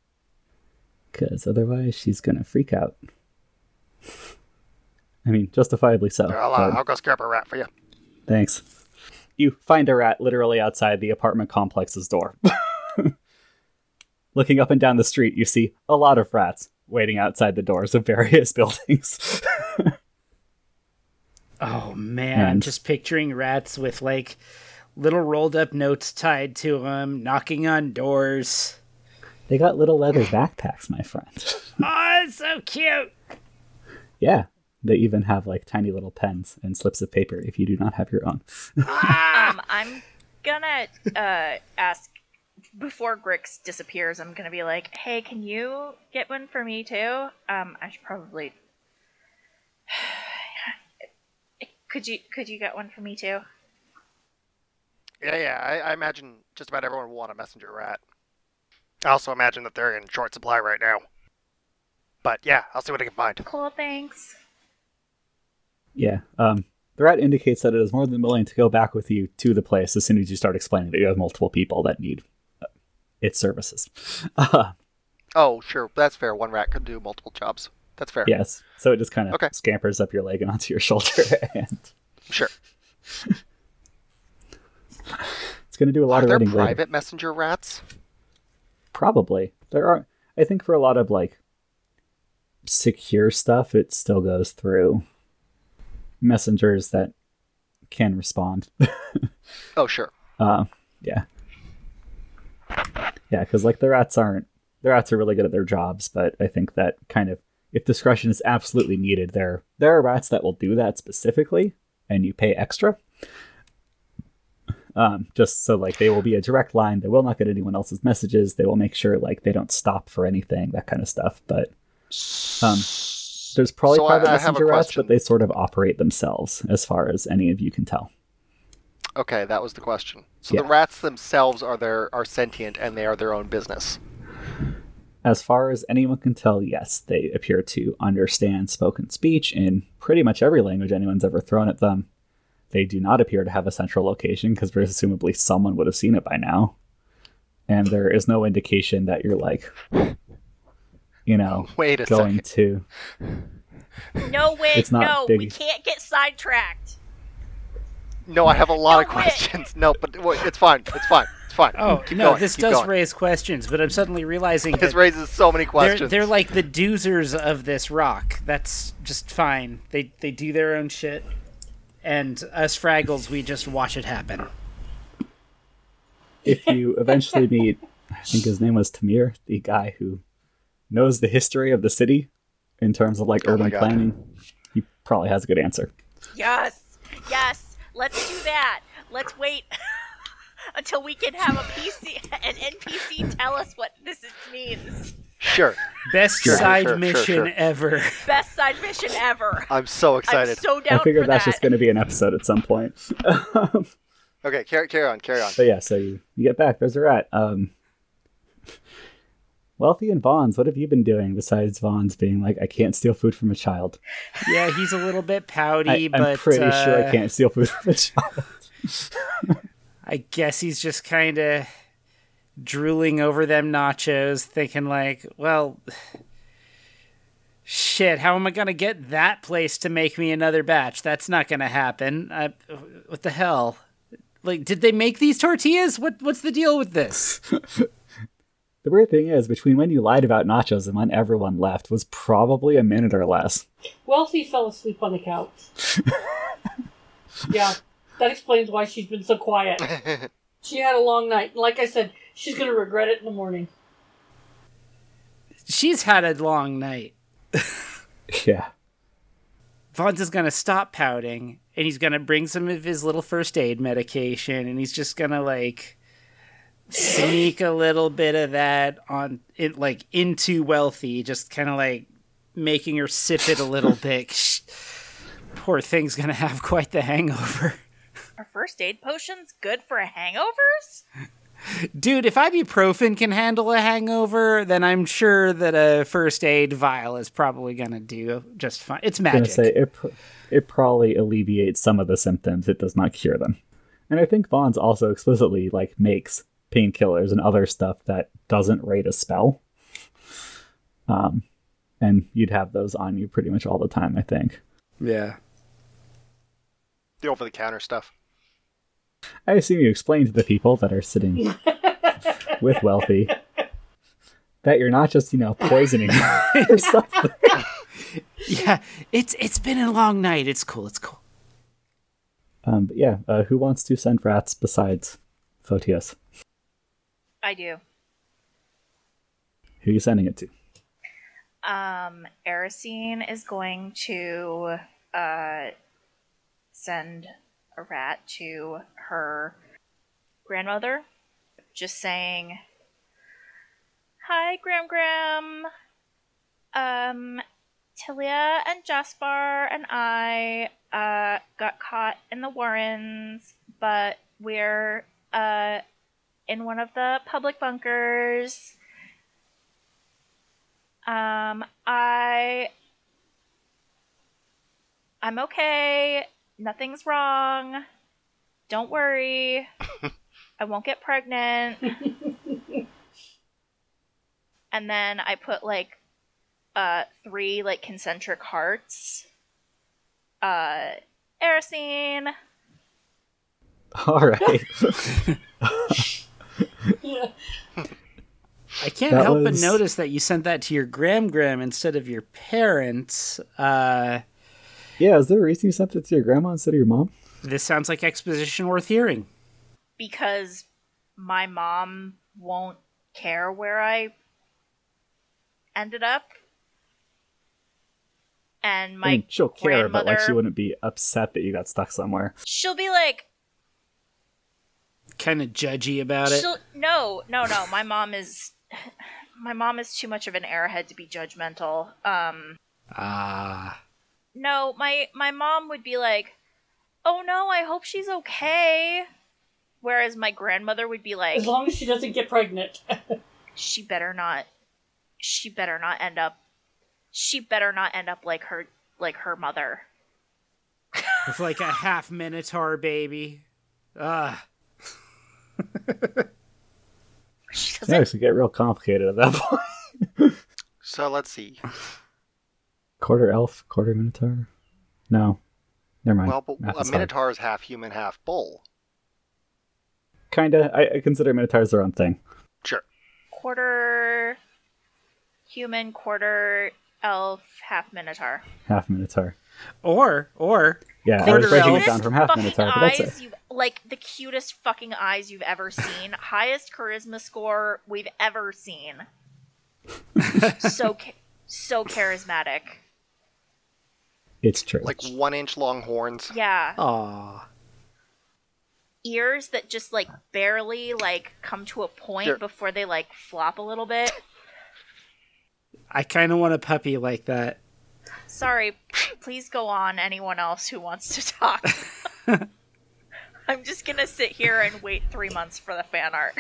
Because otherwise, she's gonna freak out. I mean, justifiably so. I'll, uh, but- I'll go scrap a rat for you. Thanks. You find a rat literally outside the apartment complex's door. Looking up and down the street, you see a lot of rats waiting outside the doors of various buildings. Oh man, I'm And- just picturing rats with like little rolled up notes tied to them, knocking on doors. they got little leather backpacks, my friend. Oh, it's so cute. yeah, they even have like tiny little pens and slips of paper if you do not have your own. Um, I'm gonna uh, ask before Grix disappears. I'm gonna be like, "Hey, can you get one for me too?" Um, I should probably. could you could you get one for me too? Yeah, yeah. I, I imagine just about everyone will want a messenger rat. I also imagine that they're in short supply right now. But yeah, I'll see what I can find. Cool, thanks. Yeah, um, the rat indicates that it is more than willing to go back with you to the place as soon as you start explaining that you have multiple people that need uh, its services. Uh, Oh, sure. That's fair. One rat could do multiple jobs. That's fair. Yes. So it just kind of Okay. scampers up your leg and onto your shoulder, and Sure. it's going to do a lot. Are of there private later. messenger rats? Probably there are. I think for a lot of like secure stuff, it still goes through messengers that can respond. Oh, sure. uh, yeah, yeah, because like the rats aren't. The rats are really good at their jobs, but I think that kind of if discretion is absolutely needed, there there are rats that will do that specifically, and you pay extra. Um, just so like they will be a direct line. They will not get anyone else's messages. They will make sure like they don't stop for anything, that kind of stuff. But um, there's probably So private I a messenger rats, but they sort of operate themselves, as far as any of you can tell. Okay, that was the question. So Yeah. the rats themselves are their are sentient and they are their own business. As far as anyone can tell, yes, they appear to understand spoken speech in pretty much every language anyone's ever thrown at them. They do not appear to have a central location because presumably someone would have seen it by now. And there is no indication that you're like, you know, Wait a going second. to. No, wait, It's not no, big. we can't get sidetracked. No, I have a lot No of way. questions. No, but wait, it's fine. It's fine. It's fine. Oh Keep no, going, this keep does going. raise questions, but I'm suddenly realizing This that raises so many they're, questions. they're like the doozers of this rock. That's just fine. They they do their own shit, and us Fraggles, we just watch it happen. If you eventually meet, I think his name was Tamir, the guy who knows the history of the city in terms of like Oh urban planning, he probably has a good answer. Yes, yes, let's do that. Let's wait until we can have a PC, an NPC tell us what this means. Sure. Best Sure, side sure, sure, mission sure. ever. Best side mission ever. I'm so excited. I'm excited. so I figured for that's that. just going to be an episode at some point. Okay, carry, carry on, carry on. But yeah, so you, you get back. There's a rat. Um, Wealthy and Vons, what have you been doing besides Vons being like, I can't steal food from a child? Yeah, he's a little bit pouty, I, but I'm pretty sure I uh, can't steal food from a child. I guess he's just kind of drooling over them nachos, thinking like, well, shit, how am I gonna get that place to make me another batch? That's not gonna happen. I, what the hell? Like, did they make these tortillas? What what's the deal with this? The weird thing is, between when you lied about nachos and when everyone left was probably a minute or less. Wealthy fell asleep on the couch. yeah, that explains why she's been so quiet. She had a long night. Like I said, she's gonna regret it in the morning. She's had a long night. Yeah. Vons is gonna stop pouting, and he's gonna bring some of his little first aid medication, and he's just gonna like sneak a little bit of that on it, like into Wealthy, just kind of like making her sip it a little bit. Shh. Poor thing's gonna have quite the hangover. Are first aid potions good for hangovers? Dude, if ibuprofen can handle a hangover, then I'm sure that a first aid vial is probably gonna do just fine. It's I'm magic. say it, it probably alleviates some of the symptoms. It does not cure them. And I think Vons also explicitly like makes painkillers and other stuff that doesn't rate a spell. Um, and you'd have those on you pretty much all the time. I think. yeah. The over the counter stuff. I assume you explain to the people that are sitting with Wealthy that you're not just you know poisoning or something. Yeah, it's it's been a long night. It's cool. It's cool. Um, but yeah, uh, who wants to send rats besides Photius? I do. Who are you sending it to? Um, Erisine is going to uh, send a rat to her grandmother, just saying, "Hi, Gram Gram. Um, Tilia and Jaspar and I uh got caught in the Warrens, but we're uh in one of the public bunkers." Um, I. I'm okay. Nothing's wrong. Don't worry. I won't get pregnant. and then I put like uh three like concentric hearts. Uh Erisine. All right. Yeah. I can't That help but notice that you sent that to your gram gram instead of your parents. Uh, yeah, is there a reason you sent it to your grandma instead of your mom? this sounds like exposition worth hearing. because my mom won't care where I ended up. And my I mean, she'll care, but like she wouldn't be upset that you got stuck somewhere. she'll be like, kind of judgy about it. She'll- no, no, no. My mom is. My mom is too much of an airhead to be judgmental. Um, Ah. no, my my mom would be like, "Oh no, I hope she's okay," whereas my grandmother would be like, As long as she doesn't get pregnant. she better not she better not end up she better not end up like her like her mother With like a half minotaur baby. Ah. She It doesn't actually get real complicated at that point. So let's see. quarter elf, quarter minotaur. No, never mind. Well, but Math a is hard. minotaur is half human, half bull. Kinda. I, I consider minotaurs their own thing. Sure. quarter human quarter elf half minotaur Half minotaur. Or, or, Yeah, I was breaking it down from half fucking minotaur, but that's it. you've like the cutest fucking eyes you've ever seen highest charisma score we've ever seen so cha- so charismatic It's true. Like one inch long horns. yeah aw. ears that just like barely like come to a point Sure. before they like flop a little bit. I kind of want a puppy like that. Sorry, please go on. Anyone else who wants to talk? I'm just gonna sit here and wait three months for the fan art.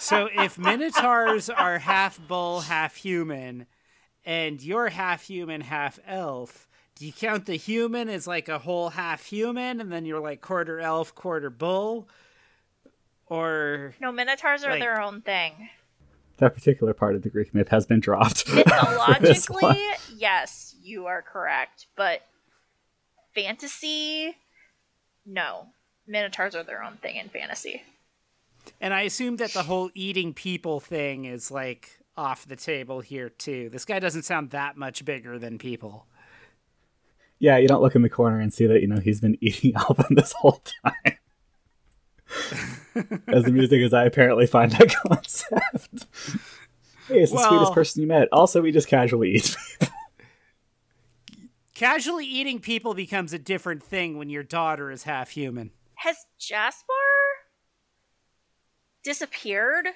So if minotaurs are half bull, half human, and you're half human, half elf, do you count the human as like a whole half human, and then you're like quarter elf, quarter bull? Or No, minotaurs are Like- their own thing. that particular part of the Greek myth has been dropped. for Mythologically, yes, you are correct, but fantasy, no. Minotaurs are their own thing in fantasy. and I assume that the whole eating people thing is like off the table here too. This guy doesn't sound that much bigger than people. Yeah, you don't look in the corner and see that you know he's been eating Alvin this whole time. as amusing as I apparently find that concept. hey, it's the Well- sweetest person you met. Also, we just casually eat. Casually eating people becomes a different thing when your daughter is half human. Has Jaspar disappeared?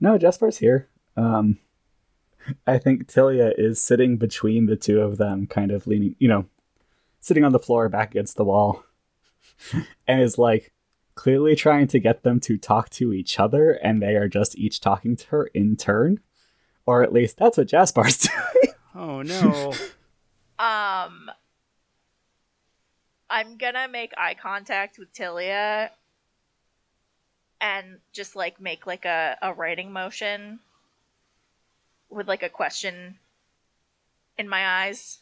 no, Jaspar's here. Um, I think Tilia is sitting between the two of them, kind of leaning, you know, sitting on the floor back against the wall, and is like clearly trying to get them to talk to each other, and they are just each talking to her in turn. Or at least that's what Jaspar's doing. Oh no. Um, I'm gonna make eye contact with Tilia and just like make like a, a writing motion with like a question in my eyes.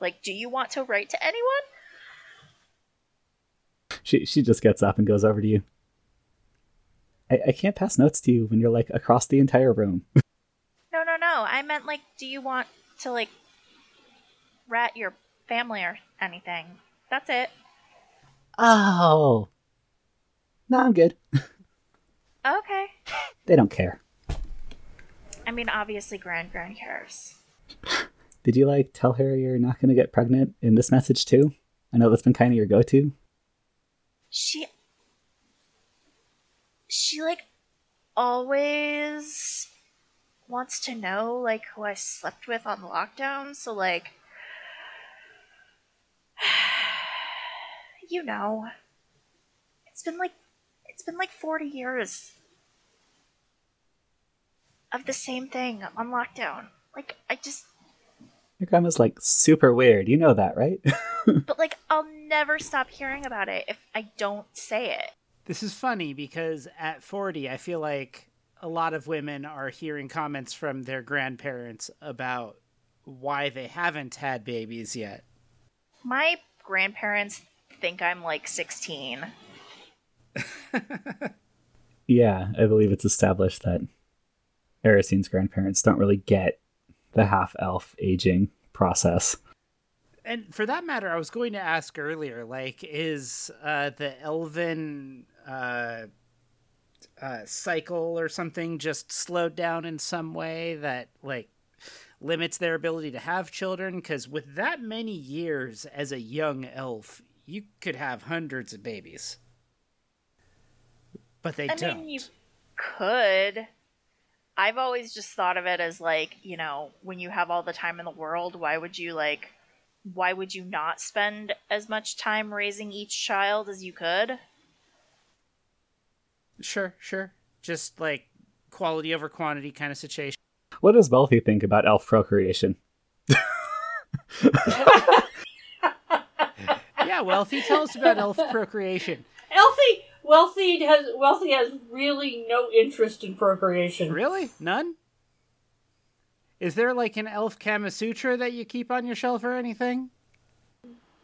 Like, do you want to write to anyone? she she just gets up and goes over to you. I, I can't pass notes to you when you're like across the entire room. No, no, no. I meant like, do you want to like rat your family or anything? That's it. Oh. No, I'm good. Okay. They don't care. I mean, obviously, Grand Grand cares. Did you like tell her you're not going to get pregnant in this message too? I know that's been kind of your go-to. She. She, like, always wants to know, like, who I slept with on lockdown, so, like. you know. It's been like. It's been like 40 years of the same thing on lockdown. Like, I just. Your grandma's like super weird. You know that, right? But, like, I'll never stop hearing about it if I don't say it. This is funny because at 40, I feel like a lot of women are hearing comments from their grandparents about why they haven't had babies yet. My grandparents think I'm like 16. yeah, I believe it's established that Erisine's grandparents don't really get the half-elf aging process. And for that matter, I was going to ask earlier, like, is uh, the elven uh, uh, cycle or something just slowed down in some way that, like, limits their ability to have children? Because with that many years as a young elf, you could have hundreds of babies. But they I don't. mean, you could. I've always just thought of it as like, you know, when you have all the time in the world, why would you like why would you not spend as much time raising each child as you could? Sure, sure. Just like quality over quantity kind of situation. What does Wealthy think about elf procreation? Yeah, wealthy. Tell us about elf procreation. Elfie, wealthy has wealthy has really no interest in procreation. Really? None? Is there like an elf Kama Sutra that you keep on your shelf or anything?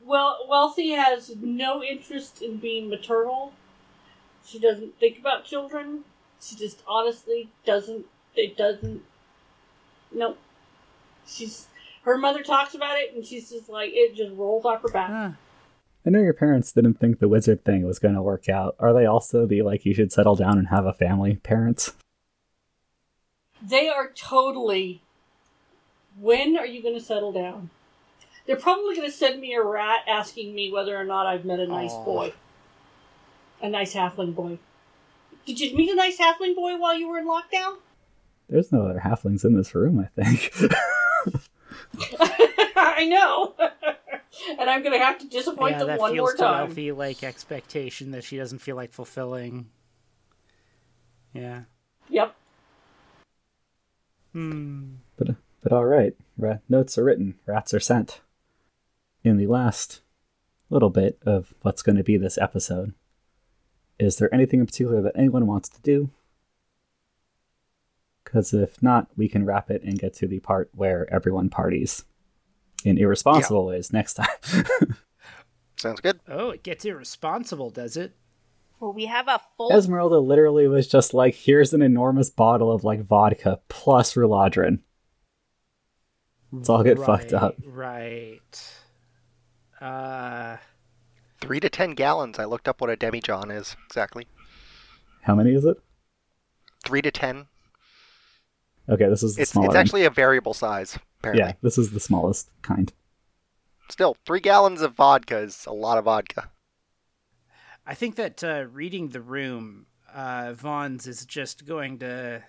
Well, wealthy has no interest in being maternal. She doesn't think about children. She just honestly doesn't. It doesn't. Nope. She's her mother talks about it, and she's just like it just rolls off her back. Huh. I know your parents didn't think the wizard thing was going to work out. Are they also the like you should settle down and have a family parents? They are totally. When are you going to settle down? They're probably going to send me a rat asking me whether or not I've met a nice Aw. boy. A nice halfling boy. Did you meet a nice halfling boy while you were in lockdown? There's no other halflings in this room, I think. I know. and I'm going to have to disappoint yeah, them that one feels more time. wealthy like expectation that she doesn't feel like fulfilling. Yeah. Yep. Hmm. but but all right, Ra- notes are written, rats are sent. In the last little bit of what's going to be this episode, is there anything in particular that anyone wants to do? Because if not, we can wrap it and get to the part where everyone parties in irresponsible ways next time. Sounds good. Oh, it gets irresponsible, does it? Well, we have a full Esmeralda literally was just like, here's an enormous bottle of like vodka plus Ruladrin. Let's all get fucked up. Right. Uh, Three to ten gallons. I looked up what a demijohn is exactly. How many is it? Three to ten. Okay, this is the It's smaller. it's actually a variable size. Apparently. yeah, this is the smallest kind. Still, three gallons of vodka is a lot of vodka. I think that uh, reading the room, uh, Vons is just going to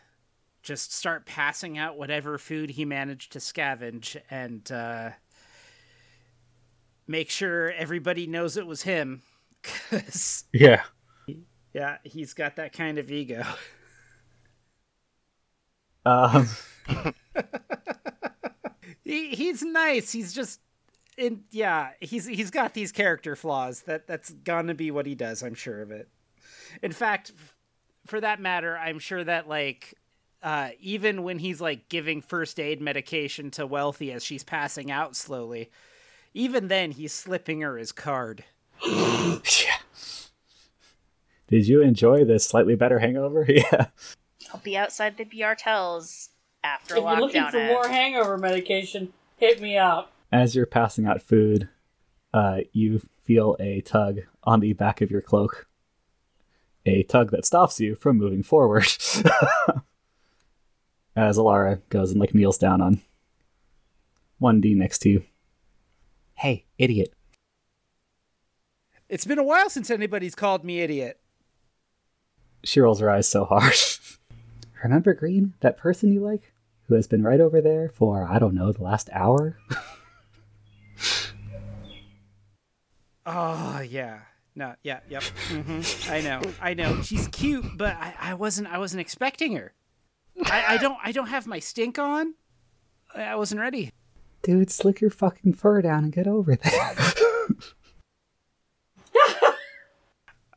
just start passing out whatever food he managed to scavenge and uh, make sure everybody knows it was him. Because, Yeah. yeah, he's got that kind of ego. Um, he, he's nice. He's just. In, yeah, he's he's got these character flaws. That that's gonna be what he does. I'm sure of it. In fact, for that matter, I'm sure that like uh, even when he's like giving first aid medication to Wealthy as she's passing out slowly, even then he's slipping her his card. yeah. Did you enjoy this slightly better hangover? Yeah. I'll be outside the BRTels after If you're looking for ends. more hangover medication, hit me up. As you're passing out food, uh, you feel a tug on the back of your cloak. A tug that stops you from moving forward. As Alara goes and like kneels down on 1D next to you. Hey, idiot. It's been a while since anybody's called me idiot. She rolls her eyes so hard. Remember Green, that person you like, who has been right over there for I don't know the last hour. Oh yeah. No, yeah, yep. hmm I know, I know. She's cute, but I, I wasn't, I wasn't expecting her. I, I don't, I don't have my stink on. I wasn't ready. Dude, slick your fucking fur down and get over there.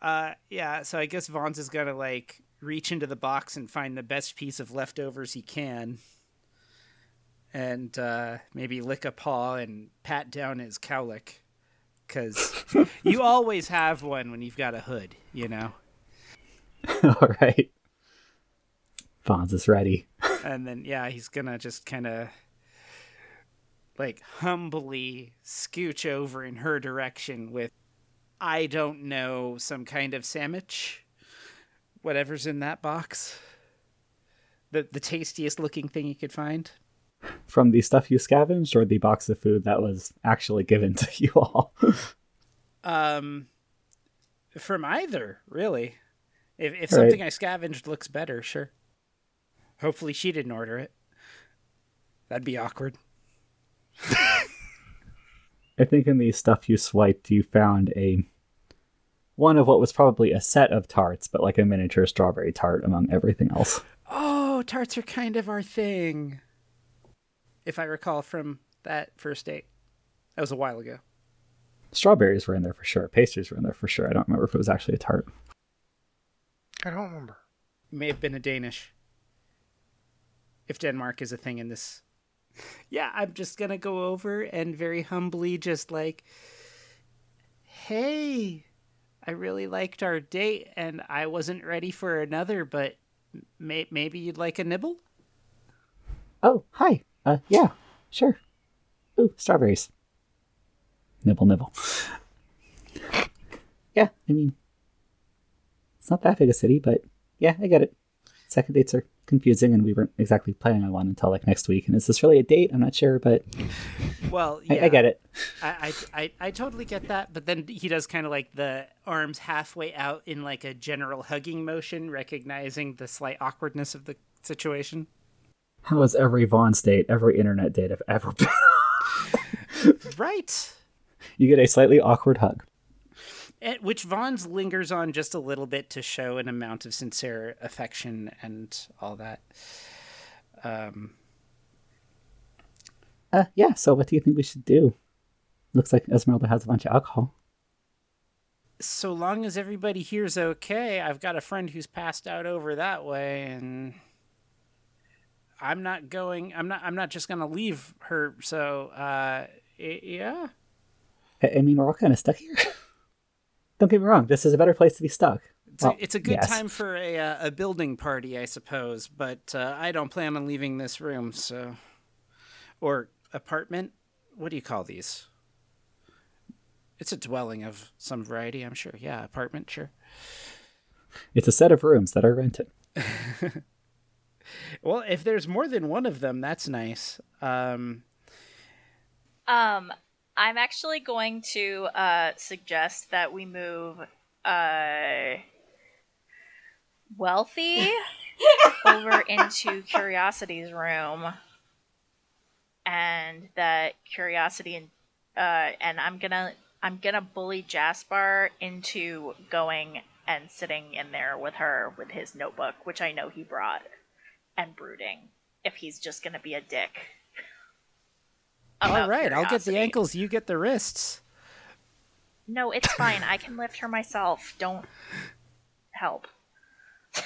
Uh, yeah. So I guess Vons is gonna like reach into the box and find the best piece of leftovers he can, and uh, maybe lick a paw and pat down his cowlick, because you always have one when you've got a hood, you know. All right. Vons is ready. and then yeah he's gonna just kind of like humbly scooch over in her direction with i don't know some kind of sandwich whatever's in that box the the tastiest looking thing you could find From the stuff you scavenged or the box of food that was actually given to you all? um from either really If if All right. something I scavenged looks better, sure. Hopefully she didn't order it. That'd be awkward. I think in the stuff you swiped, you found a one of what was probably a set of tarts, but like a miniature strawberry tart among everything else. Oh, tarts are kind of our thing. If I recall from that first date. That was a while ago. Strawberries were in there for sure. Pastries were in there for sure. I don't remember if it was actually a tart. I don't remember. May have been a Danish. If Denmark is a thing in this. Yeah, I'm just gonna go over and very humbly just like, hey, I really liked our date and I wasn't ready for another, but may- maybe you'd like a nibble? Oh, hi. Uh, yeah, sure. Ooh, strawberries. Nibble, nibble. Yeah, I mean, it's not that big a city, but yeah, I get it. Second dates are confusing, and we weren't exactly planning on one until like next week. And is this really a date? I'm not sure, but Well, I, yeah, I get it. I, I, I, I totally get that, but then he does kind of like the arms halfway out in like a general hugging motion, recognizing the slight awkwardness of the situation. How has every Vaughn's date, every internet date I've ever been? Right. you get a slightly awkward hug. And, which Vons lingers on just a little bit to show an amount of sincere affection and all that. Um, Uh, yeah. So, what do you think we should do? Looks like Esmeralda has a bunch of alcohol. so long as everybody here's okay, I've got a friend who's passed out over that way, and I'm not going. I'm not. I'm not just gonna leave her. So, uh, y- yeah. I, I mean, we're all kind of stuck here. Don't get me wrong. This is a better place to be stuck. It's, Well, a, it's a good yes. time for a uh, a building party, I suppose. But uh, I don't plan on leaving this room. So, or apartment. What do you call these? It's a dwelling of some variety, I'm sure. Yeah, apartment, sure. It's a set of rooms that are rented. Well, if there's more than one of them, that's nice. Um, Um, I'm actually going to uh, suggest that we move uh, Wealthy over into Curiosity's room, and that Curiosity and uh, and I'm gonna I'm gonna bully Jaspar into going and sitting in there with her with his notebook, which I know he brought, and brooding. If he's just gonna be a dick. All right, I'll get the ankles, you get the wrists. No, it's fine. I can lift her myself. Don't help.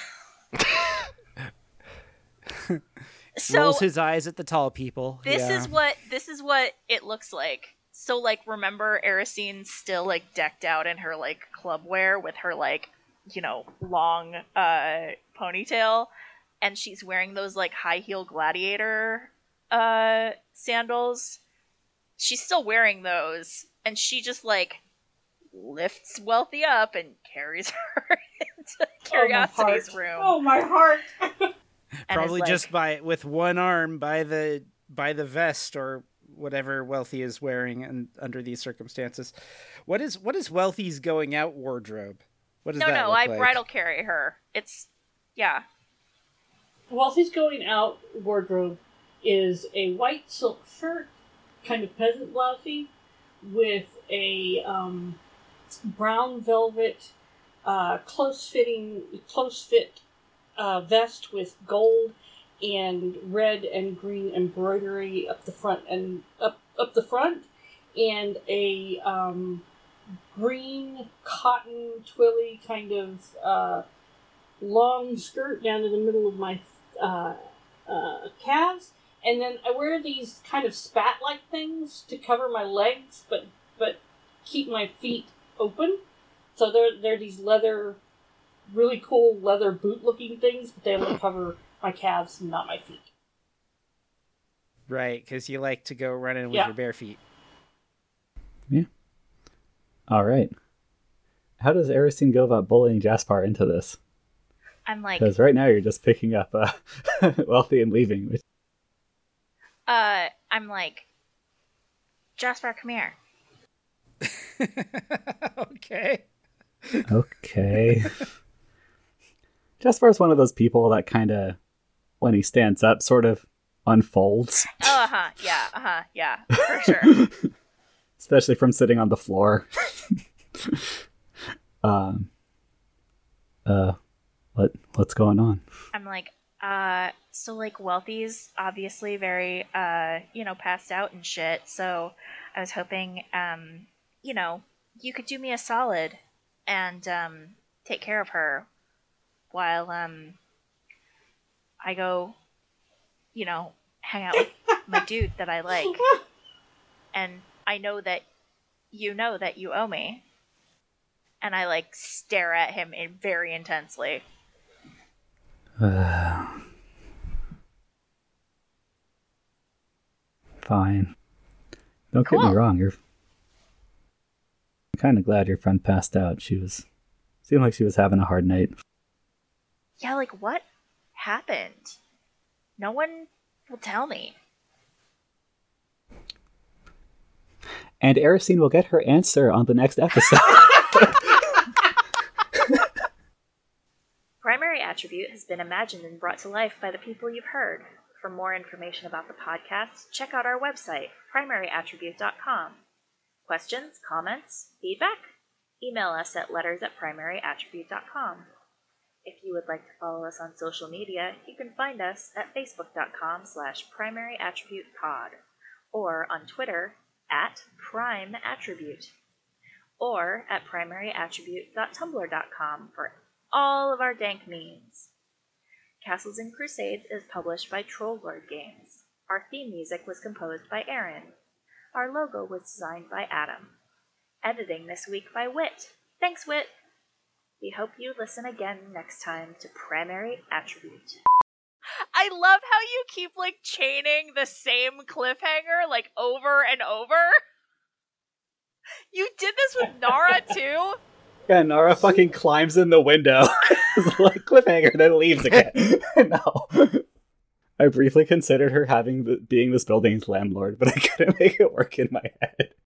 so Rolls his eyes at the tall people. this yeah. is what this is what it looks like. So like remember Erisine's still like decked out in her like club wear with her like, you know, long uh ponytail and she's wearing those like high heel gladiator uh sandals. She's still wearing those and she just like lifts Wealthy up and carries her into oh, Curiosity's oh, room. Oh my heart! probably like, just by with one arm by the by the vest or whatever wealthy is wearing and under these circumstances what is what is wealthy's going out wardrobe what does No, that no, look I like? bridal carry her. It's yeah. While he's going out, wardrobe is a white silk shirt, kind of peasant blousey, with a um, brown velvet, uh, close fitting, close fit uh, vest with gold and red and green embroidery up the front and up up the front, and a um, green cotton twilly kind of uh, long skirt down to the middle of my uh, uh, calves, and then I wear these kind of spat-like things to cover my legs, but but keep my feet open. So they're they're these leather, really cool leather boot-looking things, but they only cover my calves, not my feet. right because you like to go running with Yeah. your bare feet Yeah. All right. How does Erisine go about bullying Jaspar into this? I'm like, Because right now you're just picking up uh, wealthy and leaving. Which, uh, I'm like, Jaspar, come here. okay okay. Jaspar is one of those people that kind of, when he stands up, sort of unfolds, Oh, uh huh. Yeah, uh huh. Yeah, for sure. especially from sitting on the floor. um. Uh, what what's going on? I'm like, uh, so like Wealthy's obviously very, uh, you know, passed out and shit. So I was hoping, um, you know, you could do me a solid and um, take care of her while um, I go, you know, hang out with my dude that I like. And I know that you know that you owe me. And I like stare at him in very intensely. Fine. Don't get me wrong. You're. I'm kind of glad your friend passed out. She was. Seemed like she was having a hard night. Yeah, like what happened? No one will tell me. And Erisine will get her answer on the next episode. Primary Attribute has been imagined and brought to life by the people you've heard. For more information about the podcast, check out our website, primaryattribute.com. Questions, comments, feedback? Email us at letters at primaryattribute.com. If you would like to follow us on social media, you can find us at facebook.com slash primaryattributepod or on Twitter at primeattribute or at primaryattribute.tumblr.com for all of our dank memes. Castles and Crusades is published by Troll Lord Games. Our theme music was composed by Aaron. Our logo was designed by Adam. Editing this week by Wit. Thanks, Wit! We hope you listen again next time to Primary Attribute. I love how you keep like chaining the same cliffhanger like over and over. You did this with Nara too? Yeah, Nara fucking climbs in the window. Like cliffhanger, then leaves again. no. I briefly considered her having the, being this building's landlord, but I couldn't make it work in my head.